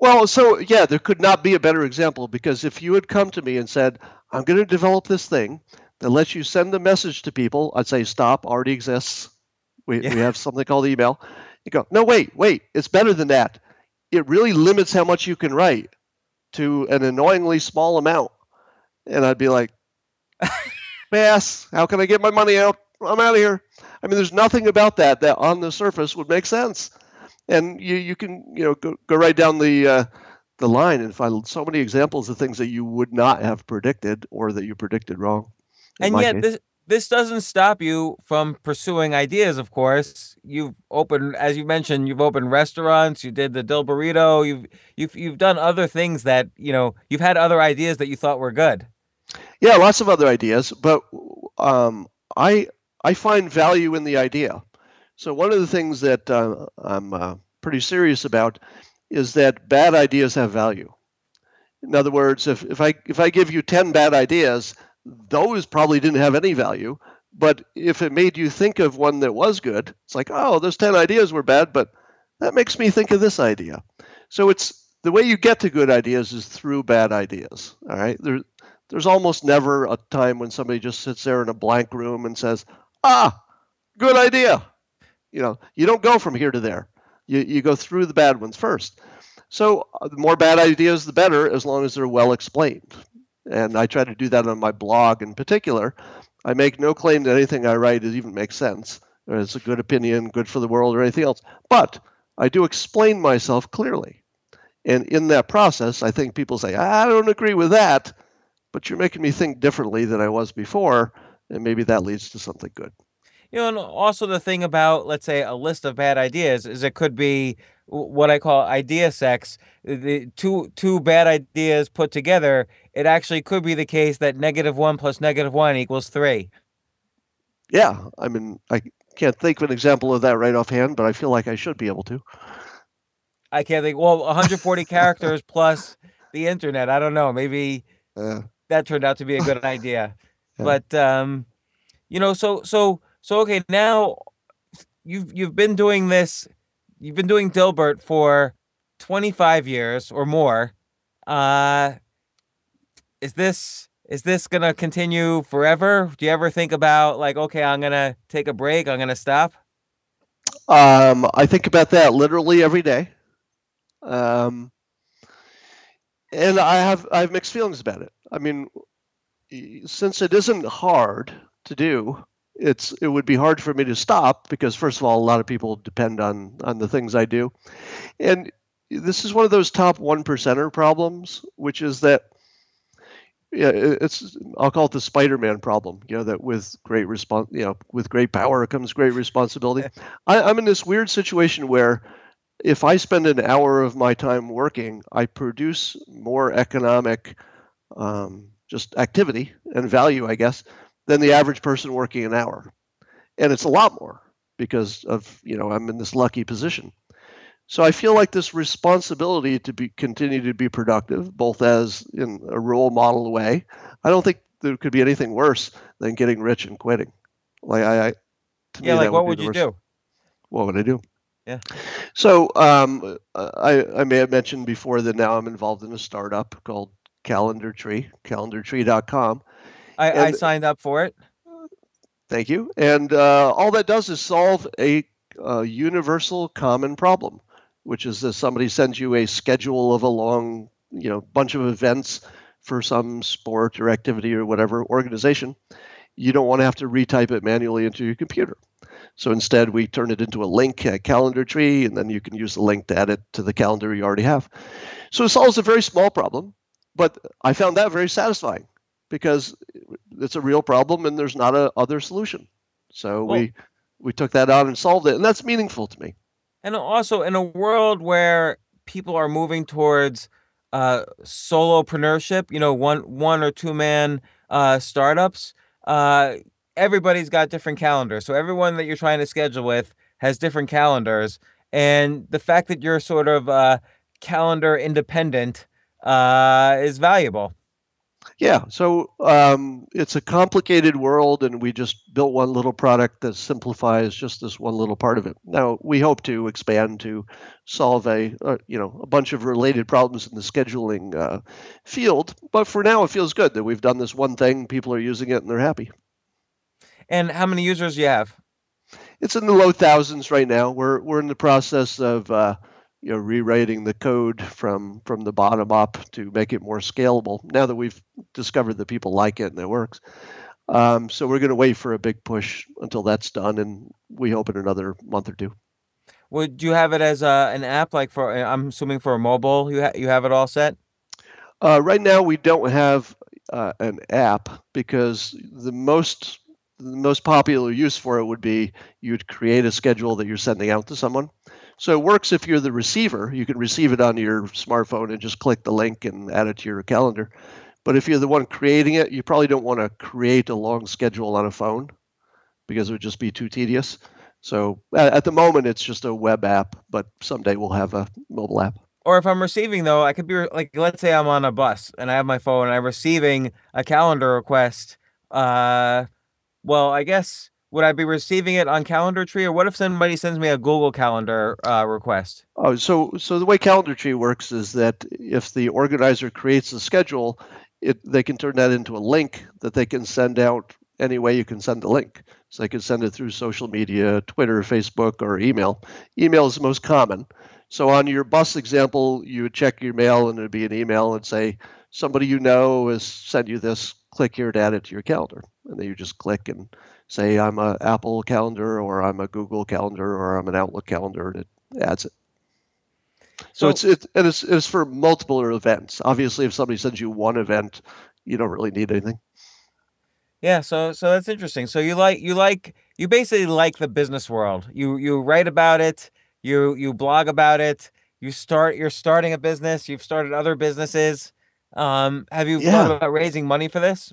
well, so yeah, there could not be a better example because if you had come to me and said, I'm going to develop this thing that lets you send a message to people, I'd say, stop, already exists. We, yeah. we have something called email. You go, no, wait, wait, it's better than that. It really limits how much you can write to an annoyingly small amount. And I'd be like, Bass, how can I get my money out? I'm out of here. I mean, there's nothing about that that on the surface would make sense. And you, you can, you know, go, go right down the, uh, the line and find so many examples of things that you would not have predicted or that you predicted wrong. And yet, case. this this doesn't stop you from pursuing ideas. Of course, you've opened, as you mentioned, you've opened restaurants. You did the Dilberito. You've you've you've done other things that you know. You've had other ideas that you thought were good. Yeah, lots of other ideas, but um, I I find value in the idea. So one of the things that uh, I'm uh, pretty serious about is that bad ideas have value. In other words, if, if I if I give you 10 bad ideas, those probably didn't have any value. But if it made you think of one that was good, it's like, oh, those 10 ideas were bad, but that makes me think of this idea. So it's the way you get to good ideas is through bad ideas. All right. There, there's almost never a time when somebody just sits there in a blank room and says, ah, good idea. You know, you don't go from here to there. You, you go through the bad ones first. So uh, the more bad ideas, the better, as long as they're well explained. And I try to do that on my blog in particular. I make no claim that anything I write even makes sense, or it's a good opinion, good for the world, or anything else. But I do explain myself clearly. And in that process, I think people say, I don't agree with that, but you're making me think differently than I was before. And maybe that leads to something good. You know, and also the thing about, let's say, a list of bad ideas is it could be what I call idea sex. The two two bad ideas put together, it actually could be the case that negative one plus negative one equals three. Yeah, I mean, I can't think of an example of that right offhand, but I feel like I should be able to. I can't think. Well, 140 characters plus the internet. I don't know. Maybe uh, that turned out to be a good idea. Yeah. But um, you know, so so so okay. Now you've you've been doing this you've been doing Dilbert for 25 years or more. Uh, is this is this gonna continue forever? Do you ever think about like, okay, I'm gonna take a break, I'm gonna stop? Um, I think about that literally every day. Um, and I have I have mixed feelings about it. I mean, since it isn't hard to do, it's it would be hard for me to stop because first of all a lot of people depend on on the things i do and this is one of those top one percenter problems which is that yeah it's i'll call it the spider-man problem you know that with great response you know with great power comes great responsibility I, i'm in this weird situation where if i spend an hour of my time working i produce more economic um, just activity and value i guess than the average person working an hour. And it's a lot more because of, you know, I'm in this lucky position. So I feel like this responsibility to be continue to be productive, both as in a role model way. I don't think there could be anything worse than getting rich and quitting. Like I, I yeah, like what would, would you do? What would I do? Yeah. So um, I I may have mentioned before that now I'm involved in a startup called Calendar Tree, calendartree.com, I, and, I signed up for it. Thank you. And uh, all that does is solve a, a universal common problem, which is that somebody sends you a schedule of a long, you know, bunch of events for some sport or activity or whatever organization. You don't want to have to retype it manually into your computer. So instead, we turn it into a link, a calendar tree, and then you can use the link to add it to the calendar you already have. So it solves a very small problem, but I found that very satisfying because it's a real problem and there's not a other solution. So well, we we took that on and solved it, and that's meaningful to me. And also, in a world where people are moving towards uh, solopreneurship, you know, one one or two man uh, startups, uh, everybody's got different calendars. So everyone that you're trying to schedule with has different calendars, and the fact that you're sort of uh, calendar independent uh, is valuable. Yeah, so um, it's a complicated world, and we just built one little product that simplifies just this one little part of it. Now we hope to expand to solve a, a you know a bunch of related problems in the scheduling uh, field, but for now it feels good that we've done this one thing. People are using it, and they're happy. And how many users do you have? It's in the low thousands right now. We're we're in the process of uh, you know rewriting the code from from the bottom up to make it more scalable. Now that we've discovered that people like it and it works, um, so we're going to wait for a big push until that's done, and we hope in another month or two. Would you have it as a, an app, like for I'm assuming for a mobile? You ha- you have it all set. Uh, right now, we don't have uh, an app because the most the most popular use for it would be you'd create a schedule that you're sending out to someone. So it works if you're the receiver. You can receive it on your smartphone and just click the link and add it to your calendar. But if you're the one creating it, you probably don't want to create a long schedule on a phone because it would just be too tedious. So at the moment, it's just a web app, but someday we'll have a mobile app. Or if I'm receiving though, I could be like, let's say I'm on a bus and I have my phone and I'm receiving a calendar request. Uh, well, I guess would I be receiving it on Calendar Tree, or what if somebody sends me a Google Calendar uh, request? Oh, so so the way Calendar Tree works is that if the organizer creates a schedule, it they can turn that into a link that they can send out any way you can send a link. So they can send it through social media, Twitter, Facebook, or email. Email is the most common. So on your bus example, you would check your mail and it would be an email and say, somebody you know has sent you this, click here to add it to your calendar. And then you just click and say, I'm a Apple calendar or I'm a Google calendar or I'm an Outlook calendar and it adds it. So, so it's, it, and it's, it's for multiple events. Obviously, if somebody sends you one event, you don't really need anything. Yeah, so so that's interesting. So you like you like you basically like the business world. You you write about it, you you blog about it, you start you're starting a business, you've started other businesses. Um, have you yeah. thought about raising money for this?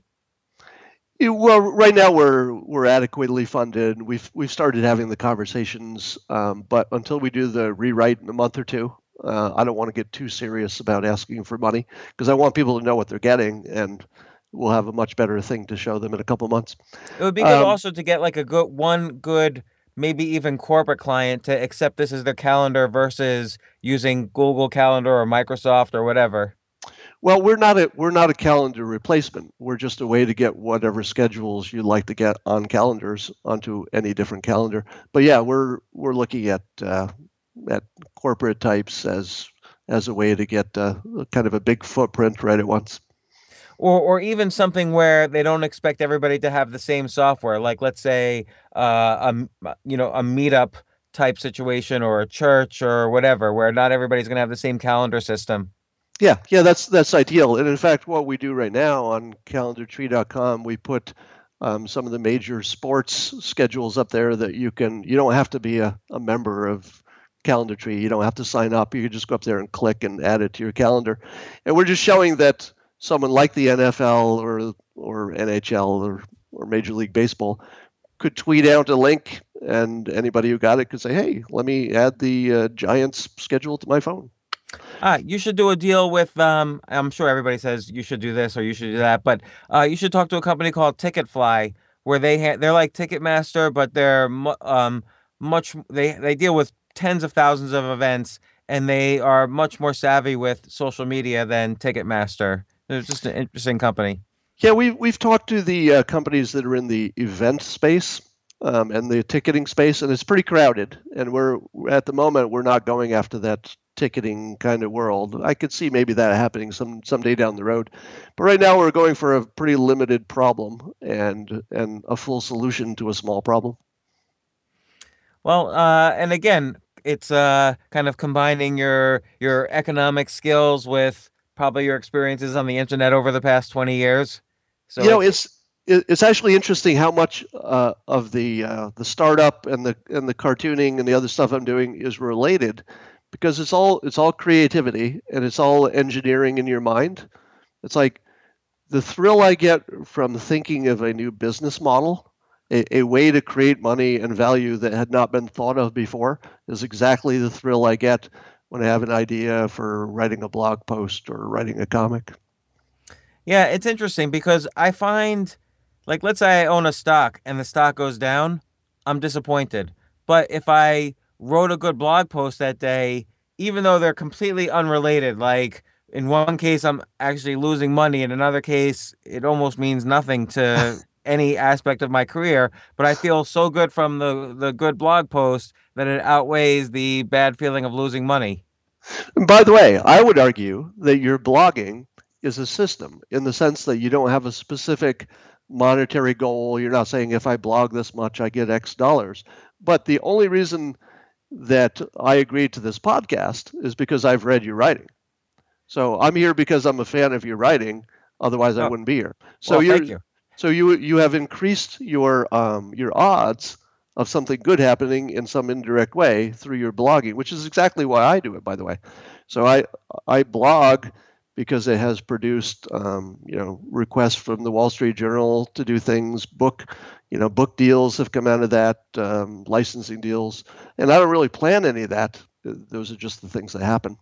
Well, right now we're we're adequately funded. We've we've started having the conversations, um, but until we do the rewrite in a month or two, uh, I don't want to get too serious about asking for money because I want people to know what they're getting and we'll have a much better thing to show them in a couple months. It would be good um, also to get like a good one good maybe even corporate client to accept this as their calendar versus using Google Calendar or Microsoft or whatever. Well, we're not a we're not a calendar replacement. We're just a way to get whatever schedules you'd like to get on calendars onto any different calendar. But yeah, we're we're looking at uh, at corporate types as as a way to get uh, kind of a big footprint right at once or or even something where they don't expect everybody to have the same software like let's say uh, a you know a meetup type situation or a church or whatever where not everybody's going to have the same calendar system yeah yeah that's that's ideal. And in fact what we do right now on calendartree.com we put um, some of the major sports schedules up there that you can you don't have to be a, a member of calendar tree. You don't have to sign up. You can just go up there and click and add it to your calendar. And we're just showing that someone like the NFL or or NHL or or Major League Baseball could tweet out a link, and anybody who got it could say, "Hey, let me add the uh, Giants schedule to my phone." Uh, you should do a deal with. Um, I'm sure everybody says you should do this or you should do that, but uh, you should talk to a company called Ticketfly, where they ha- they're like Ticketmaster, but they're mu- um, much they they deal with tens of thousands of events, and they are much more savvy with social media than Ticketmaster. It's just an interesting company. Yeah, we've we've talked to the uh, companies that are in the event space um, and the ticketing space, and it's pretty crowded. And we're at the moment we're not going after that ticketing kind of world. I could see maybe that happening some someday down the road, but right now we're going for a pretty limited problem and and a full solution to a small problem. Well, uh, and again, it's uh, kind of combining your your economic skills with probably your experiences on the internet over the past 20 years. So you know, it's it's actually interesting how much uh, of the uh, the startup and the and the cartooning and the other stuff I'm doing is related because it's all it's all creativity and it's all engineering in your mind. It's like the thrill I get from thinking of a new business model, a, a way to create money and value that had not been thought of before, is exactly the thrill I get when I have an idea for writing a blog post or writing a comic. Yeah, it's interesting because I find, like, let's say I own a stock and the stock goes down, I'm disappointed. But if I wrote a good blog post that day, even though they're completely unrelated, like in one case, I'm actually losing money, in another case, it almost means nothing to any aspect of my career, but I feel so good from the the good blog post that it outweighs the bad feeling of losing money. By the way, I would argue that your blogging is a system in the sense that you don't have a specific monetary goal. You're not saying if I blog this much, I get X dollars. But the only reason that I agreed to this podcast is because I've read your writing. So I'm here because I'm a fan of your writing. Otherwise, I Oh. wouldn't be here. So well, you. so you you have increased your um, your odds of something good happening in some indirect way through your blogging, which is exactly why I do it, by the way. So I I blog because it has produced um, you know requests from the Wall Street Journal to do things. Book you know book deals have come out of that, um, licensing deals, and I don't really plan any of that. Those are just the things that happen.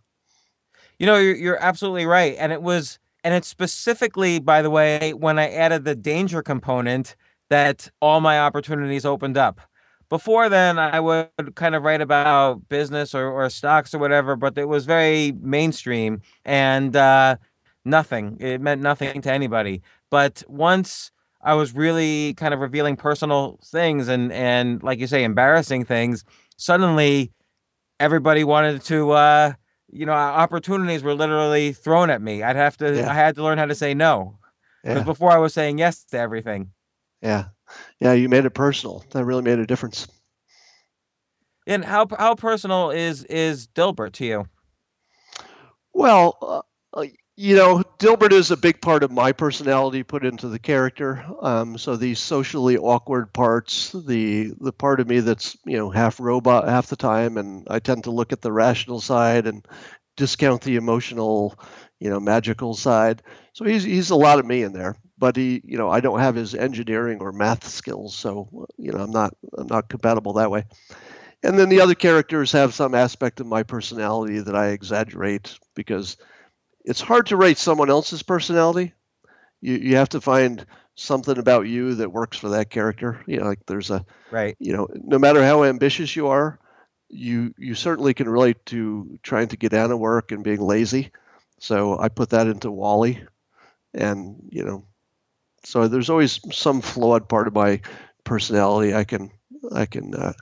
You know, you're, you're absolutely right. And it was, and it's specifically, by the way, when I added the danger component that all my opportunities opened up. Before then, I would kind of write about business or, or stocks or whatever, but it was very mainstream and uh, nothing. It meant nothing to anybody. But once I was really kind of revealing personal things and, and like you say, embarrassing things, suddenly everybody wanted to, uh, you know, opportunities were literally thrown at me. I'd have to, Yeah. I had to learn how to say no. Because Yeah, before I was saying yes to everything. yeah, yeah. You made it personal. That really made a difference. And how how personal is is Dilbert to you? Well, uh, uh, you know, Dilbert is a big part of my personality put into the character. Um, so these socially awkward parts, the the part of me that's you know half robot half the time, and I tend to look at the rational side and discount the emotional, you know, magical side. So he's he's a lot of me in there. But he, you know, I don't have his engineering or math skills, so you know, I'm not I'm not compatible that way. And then the other characters have some aspect of my personality that I exaggerate because it's hard to write someone else's personality. You you have to find something about you that works for that character. You know, like there's a Right. you know, no matter how ambitious you are, you you certainly can relate to trying to get out of work and being lazy. So I put that into Wally, and you know, so there's always some flawed part of my personality I can I can uh,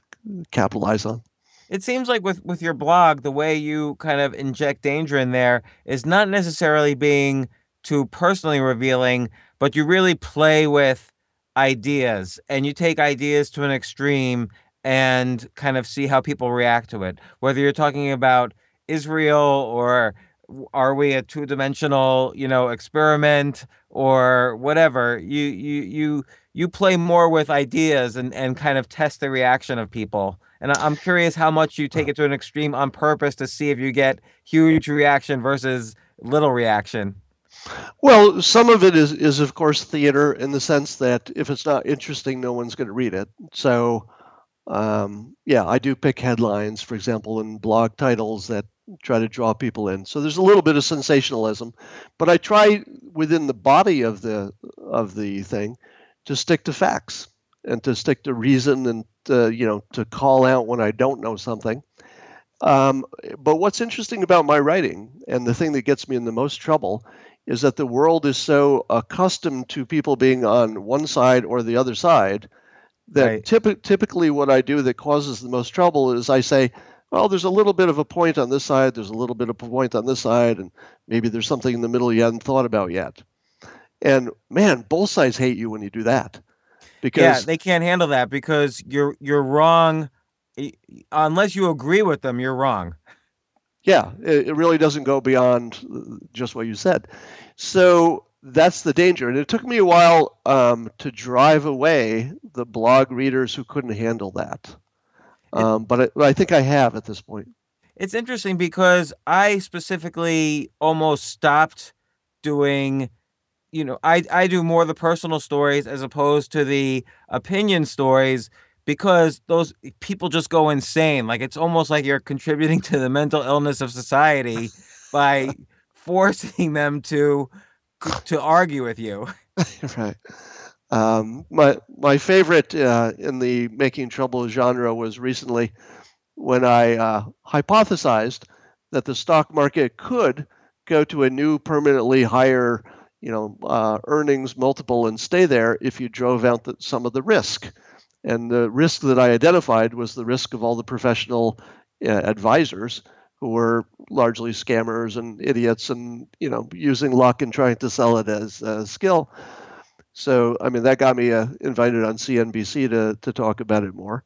capitalize on. It seems like with with your blog, the way you kind of inject danger in there is not necessarily being too personally revealing, but you really play with ideas and you take ideas to an extreme and kind of see how people react to it. Whether you're talking about Israel or are we a two-dimensional, you know, experiment or whatever, you you you you play more with ideas and and kind of test the reaction of people. And I'm curious how much you take it to an extreme on purpose to see if you get huge reaction versus little reaction. Well, some of it is is of course theater in the sense that if it's not interesting, no one's going to read it. So, um, yeah, I do pick headlines, for example, and blog titles that try to draw people in. So there's a little bit of sensationalism, but I try within the body of the of the thing to stick to facts and to stick to reason and to, you know to call out when I don't know something. Um, but what's interesting about my writing and the thing that gets me in the most trouble is that the world is so accustomed to people being on one side or the other side that Right. typi- typically what I do that causes the most trouble is I say, well, there's a little bit of a point on this side, there's a little bit of a point on this side, and maybe there's something in the middle you hadn't thought about yet. And man, both sides hate you when you do that. Because yeah, they can't handle that because you're you're wrong. Unless you agree with them, you're wrong. Yeah, it, it really doesn't go beyond uh, just what you said. So that's the danger. And it took me a while um, to drive away the blog readers who couldn't handle that. Um, but, I, but I think I have at this point. It's interesting because I specifically almost stopped doing you know, I I do more of the personal stories as opposed to the opinion stories because those people just go insane. Like it's almost like you're contributing to the mental illness of society by forcing them to to argue with you. right. Um, my my favorite uh, in the making trouble genre was recently when I uh, hypothesized that the stock market could go to a new permanently higher, you know, uh, earnings multiple and stay there if you drove out the, some of the risk. And the risk that I identified was the risk of all the professional uh, advisors who were largely scammers and idiots and you know using luck and trying to sell it as a skill so i mean that got me uh, invited on cnbc to, to talk about it more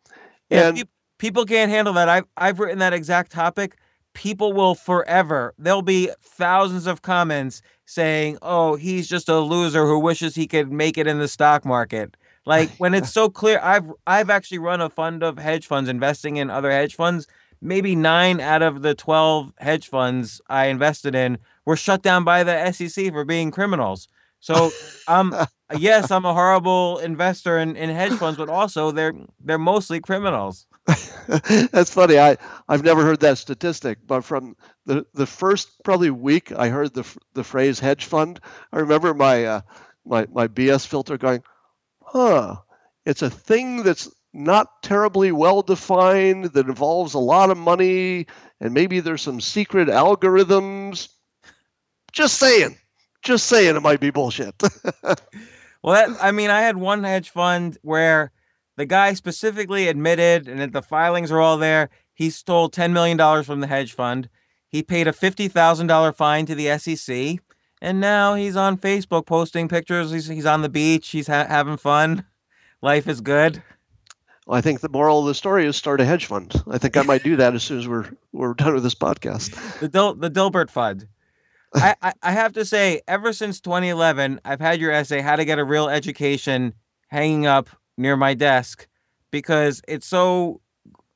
Yeah, and peop- people can't handle that. I've I've written that exact topic. People will forever. There'll be thousands of comments saying, "Oh, he's just a loser who wishes he could make it in the stock market." Like when it's so clear. I've I've actually run a fund of hedge funds investing in other hedge funds. Maybe nine out of the twelve hedge funds I invested in were shut down by the SEC for being criminals. So um yes, I'm a horrible investor in, in hedge funds, but also they're they're mostly criminals. That's funny. I I've never heard that statistic, but from the the first probably week I heard the the phrase hedge fund, I remember my uh, my my BS filter going, "Huh, it's a thing that's not terribly well defined that involves a lot of money and maybe there's some secret algorithms." Just saying. Just saying it might be bullshit. Well, that, I mean, I had one hedge fund where the guy specifically admitted, and that the filings are all there, he stole $10 million from the hedge fund. He paid a $50,000 fine to the SEC, and now he's on Facebook posting pictures. He's, he's on the beach, he's ha- having fun. Life is good. Well, I think the moral of the story is start a hedge fund. I think I might do that as soon as we're we're done with this podcast. The Dil- the Dilbert Fund. I, I, I have to say, ever since 2011, I've had your essay, How to Get a Real Education, hanging up near my desk because it's so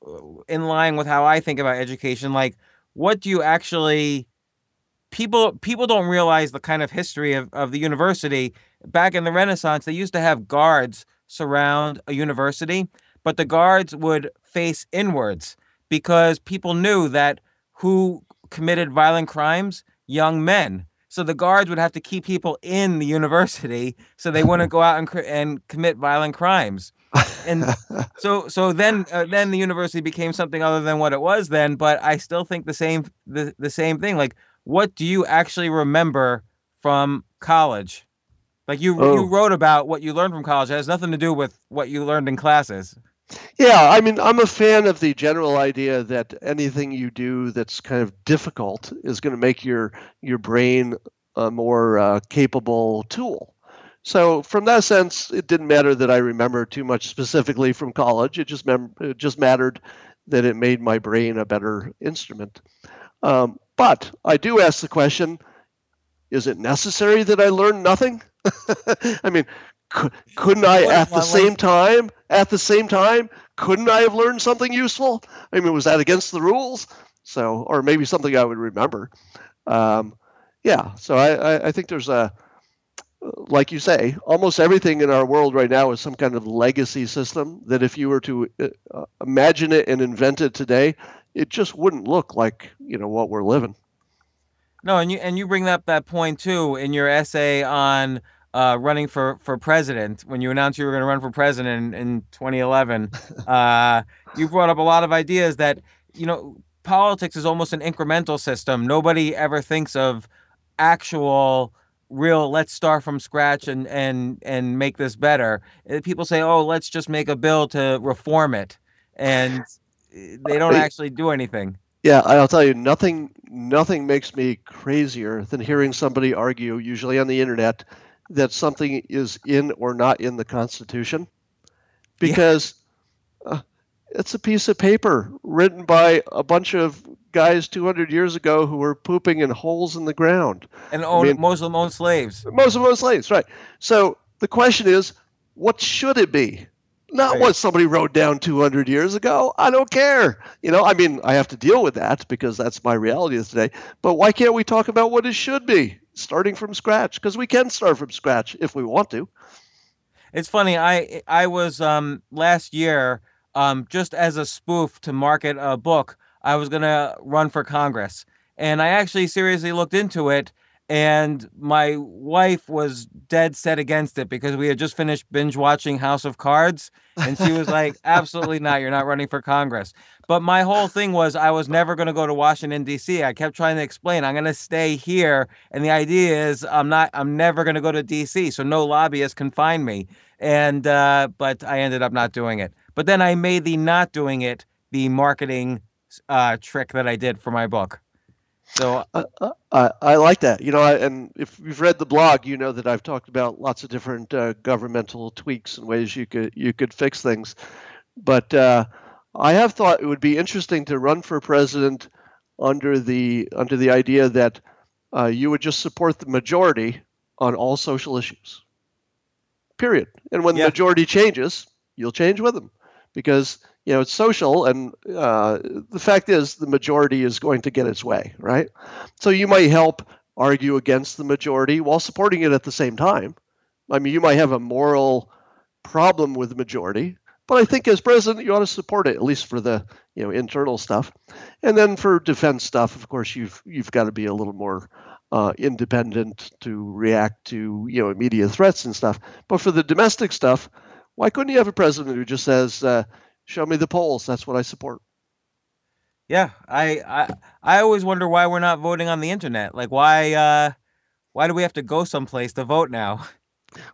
uh, in line with how I think about education. Like, what do you actually people people don't realize the kind of history of, of the university. Back in the Renaissance, they used to have guards surround a university, but the guards would face inwards because people knew that who committed violent crimes? Young men. So the guards would have to keep people in the university so they wouldn't go out and, cr- and commit violent crimes. And so so then uh, then the university became something other than what it was then, but I still think the same the, the same thing. Like what do you actually remember from college? Like you Oh. you wrote about what you learned from college. It has nothing to do with what you learned in classes. Yeah, I mean, I'm a fan of the general idea that anything you do that's kind of difficult is going to make your your brain a more uh, capable tool. So, from that sense, it didn't matter that I remember too much specifically from college. It just mem- it just mattered that it made my brain a better instrument. Um, but I do ask the question: Is it necessary that I learn nothing? I mean, cou- couldn't I at the same time at the same time couldn't I have learned something useful? I mean, was that against the rules? So, or maybe something I would remember. Um, yeah. So I, I, I think there's a, like you say, almost everything in our world right now is some kind of legacy system that if you were to uh, imagine it and invent it today, it just wouldn't look like you know what we're living. No, and you and you bring up that point too in your essay on uh, running for for president when you announced you were going to run for president in, in 2011. uh, you brought up a lot of ideas that you know politics is almost an incremental system. Nobody ever thinks of actual real let's start from scratch and and and make this better Uh, people say oh let's just make a bill to reform it and uh, they don't actually do anything Yeah, I'll tell you, nothing nothing makes me crazier than hearing somebody argue, usually on the internet, that something is in or not in the Constitution, because uh, it's a piece of paper written by a bunch of guys 200 years ago who were pooping in holes in the ground. and own mean- most of them own slaves Most of them slaves, right? So the question is, what should it be? Not what somebody wrote down 200 years ago. I don't care. You know, I mean, I have to deal with that because that's my reality of today. But why can't we talk about what it should be, starting from scratch? Because we can start from scratch if we want to. It's funny. I I was um last year um just as a spoof to market a book. I was gonna run for Congress, and I actually seriously looked into it. And my wife was dead set against it because we had just finished binge watching House of Cards, and she was like, "Absolutely not! You're not running for Congress." But my whole thing was I was never going to go to Washington D.C. I kept trying to explain I'm going to stay here, and the idea is I'm not. I'm never going to go to D.C. So no lobbyist can find me and uh, but I ended up not doing it. But then I made the not doing it the marketing uh, trick that I did for my book. So uh, I, I like that. You know, I, and if you've read the blog, you know that I've talked about lots of different uh, governmental tweaks and ways you could you could fix things. But uh, I have thought it would be interesting to run for president under the under the idea that uh, you would just support the majority on all social issues. Period. And when yeah. the majority changes, you'll change with them, because you know it's social, and uh, the fact is the majority is going to get its way, right? So you might help argue against the majority while supporting it at the same time. I mean, you might have a moral problem with the majority, but I think as president, you ought to support it at least for the you know internal stuff, and then for defense stuff, of course, you've you've got to be a little more uh, independent to react to you know immediate threats and stuff. But for the domestic stuff, why couldn't you have a president who just says, uh, "Show me the polls. That's what I support." Yeah, I I I always wonder why we're not voting on the internet. Like why uh, why do we have to go someplace to vote now?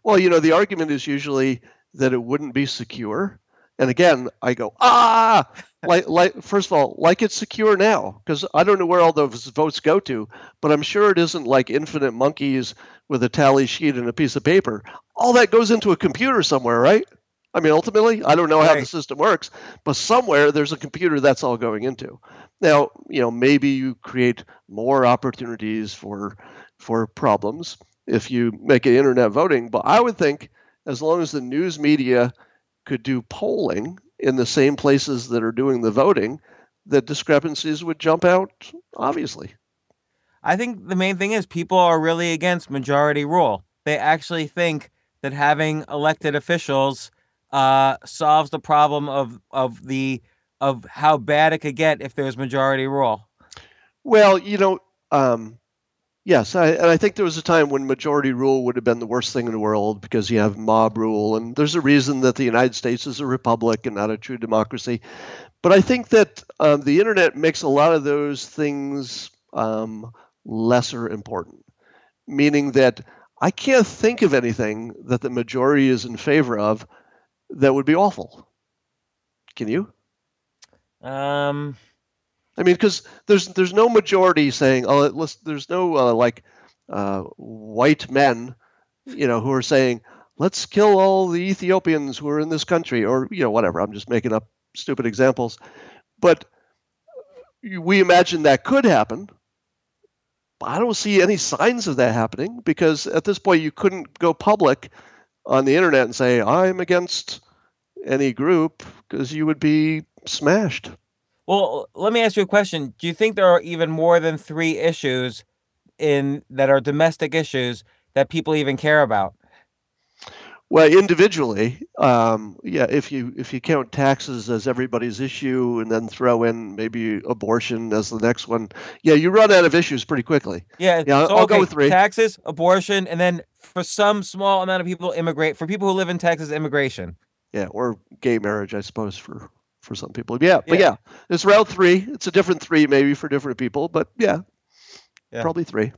Well, you know, the argument is usually that it wouldn't be secure. And again, I go, ah, like, like, first of all, like it's secure now, because I don't know where all those votes go to, but I'm sure it isn't like infinite monkeys with a tally sheet and a piece of paper. All that goes into a computer somewhere, right? I mean, ultimately, I don't know how the system works, but somewhere there's a computer that's all going into. Now, you know, maybe you create more opportunities for for problems if you make it internet voting, but I would think as long as the news media could do polling in the same places that are doing the voting, the discrepancies would jump out, obviously. I think the main thing is people are really against majority rule. They actually think that having elected officials uh, solves the problem of of the of how bad it could get if there's majority rule. Well, you know, um, Yes, I, and I think there was a time when majority rule would have been the worst thing in the world because you have mob rule, and there's a reason that the United States is a republic and not a true democracy. But I think that um, the internet makes a lot of those things um, lesser important, meaning that I can't think of anything that the majority is in favor of that would be awful. Can you? Um. I mean, because there's there's no majority saying, oh, let's, there's no uh, like uh, white men, you know, who are saying, let's kill all the Ethiopians who are in this country, or you know, whatever. I'm just making up stupid examples, but we imagine that could happen. But I don't see any signs of that happening because at this point you couldn't go public on the internet and say I'm against any group because you would be smashed. Well, let me ask you a question. Do you think there are even more than three issues in that are domestic issues that people even care about? Well, individually, um, yeah. If you if you count taxes as everybody's issue, and then throw in maybe abortion as the next one, yeah, you run out of issues pretty quickly. Yeah, yeah. So, I'll okay, go with three: taxes, abortion, and then for some small amount of people, immigrate. For people who live in Texas, immigration. Yeah, or gay marriage, I suppose, for for some people. Yeah, but yeah. yeah, it's round three. It's a different three maybe for different people, but yeah, yeah. probably three.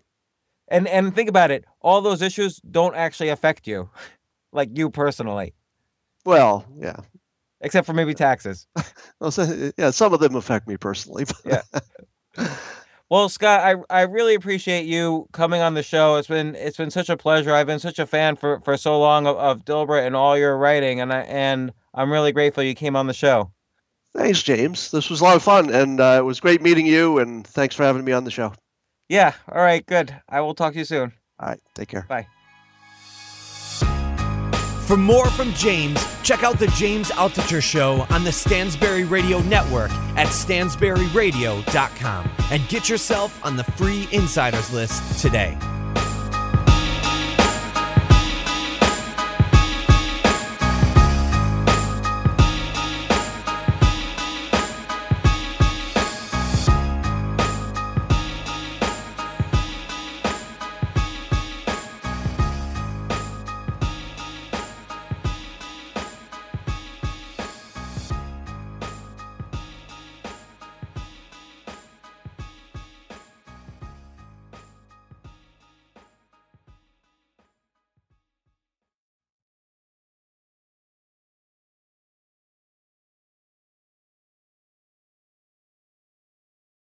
And and think about it. All those issues don't actually affect you, like you personally. Well, yeah. Except for maybe taxes. well, so, yeah, some of them affect me personally. yeah. Well, Scott, I I really appreciate you coming on the show. It's been it's been such a pleasure. I've been such a fan for, for so long of, of Dilbert and all your writing, and I and I'm really grateful you came on the show. Thanks, James. This was a lot of fun, and uh, it was great meeting you. And thanks for having me on the show. Yeah. All right. Good. I will talk to you soon. All right. Take care. Bye. For more from James, check out the James Altucher Show on the Stansberry Radio Network at stansberryradio.com and get yourself on the free insiders list today.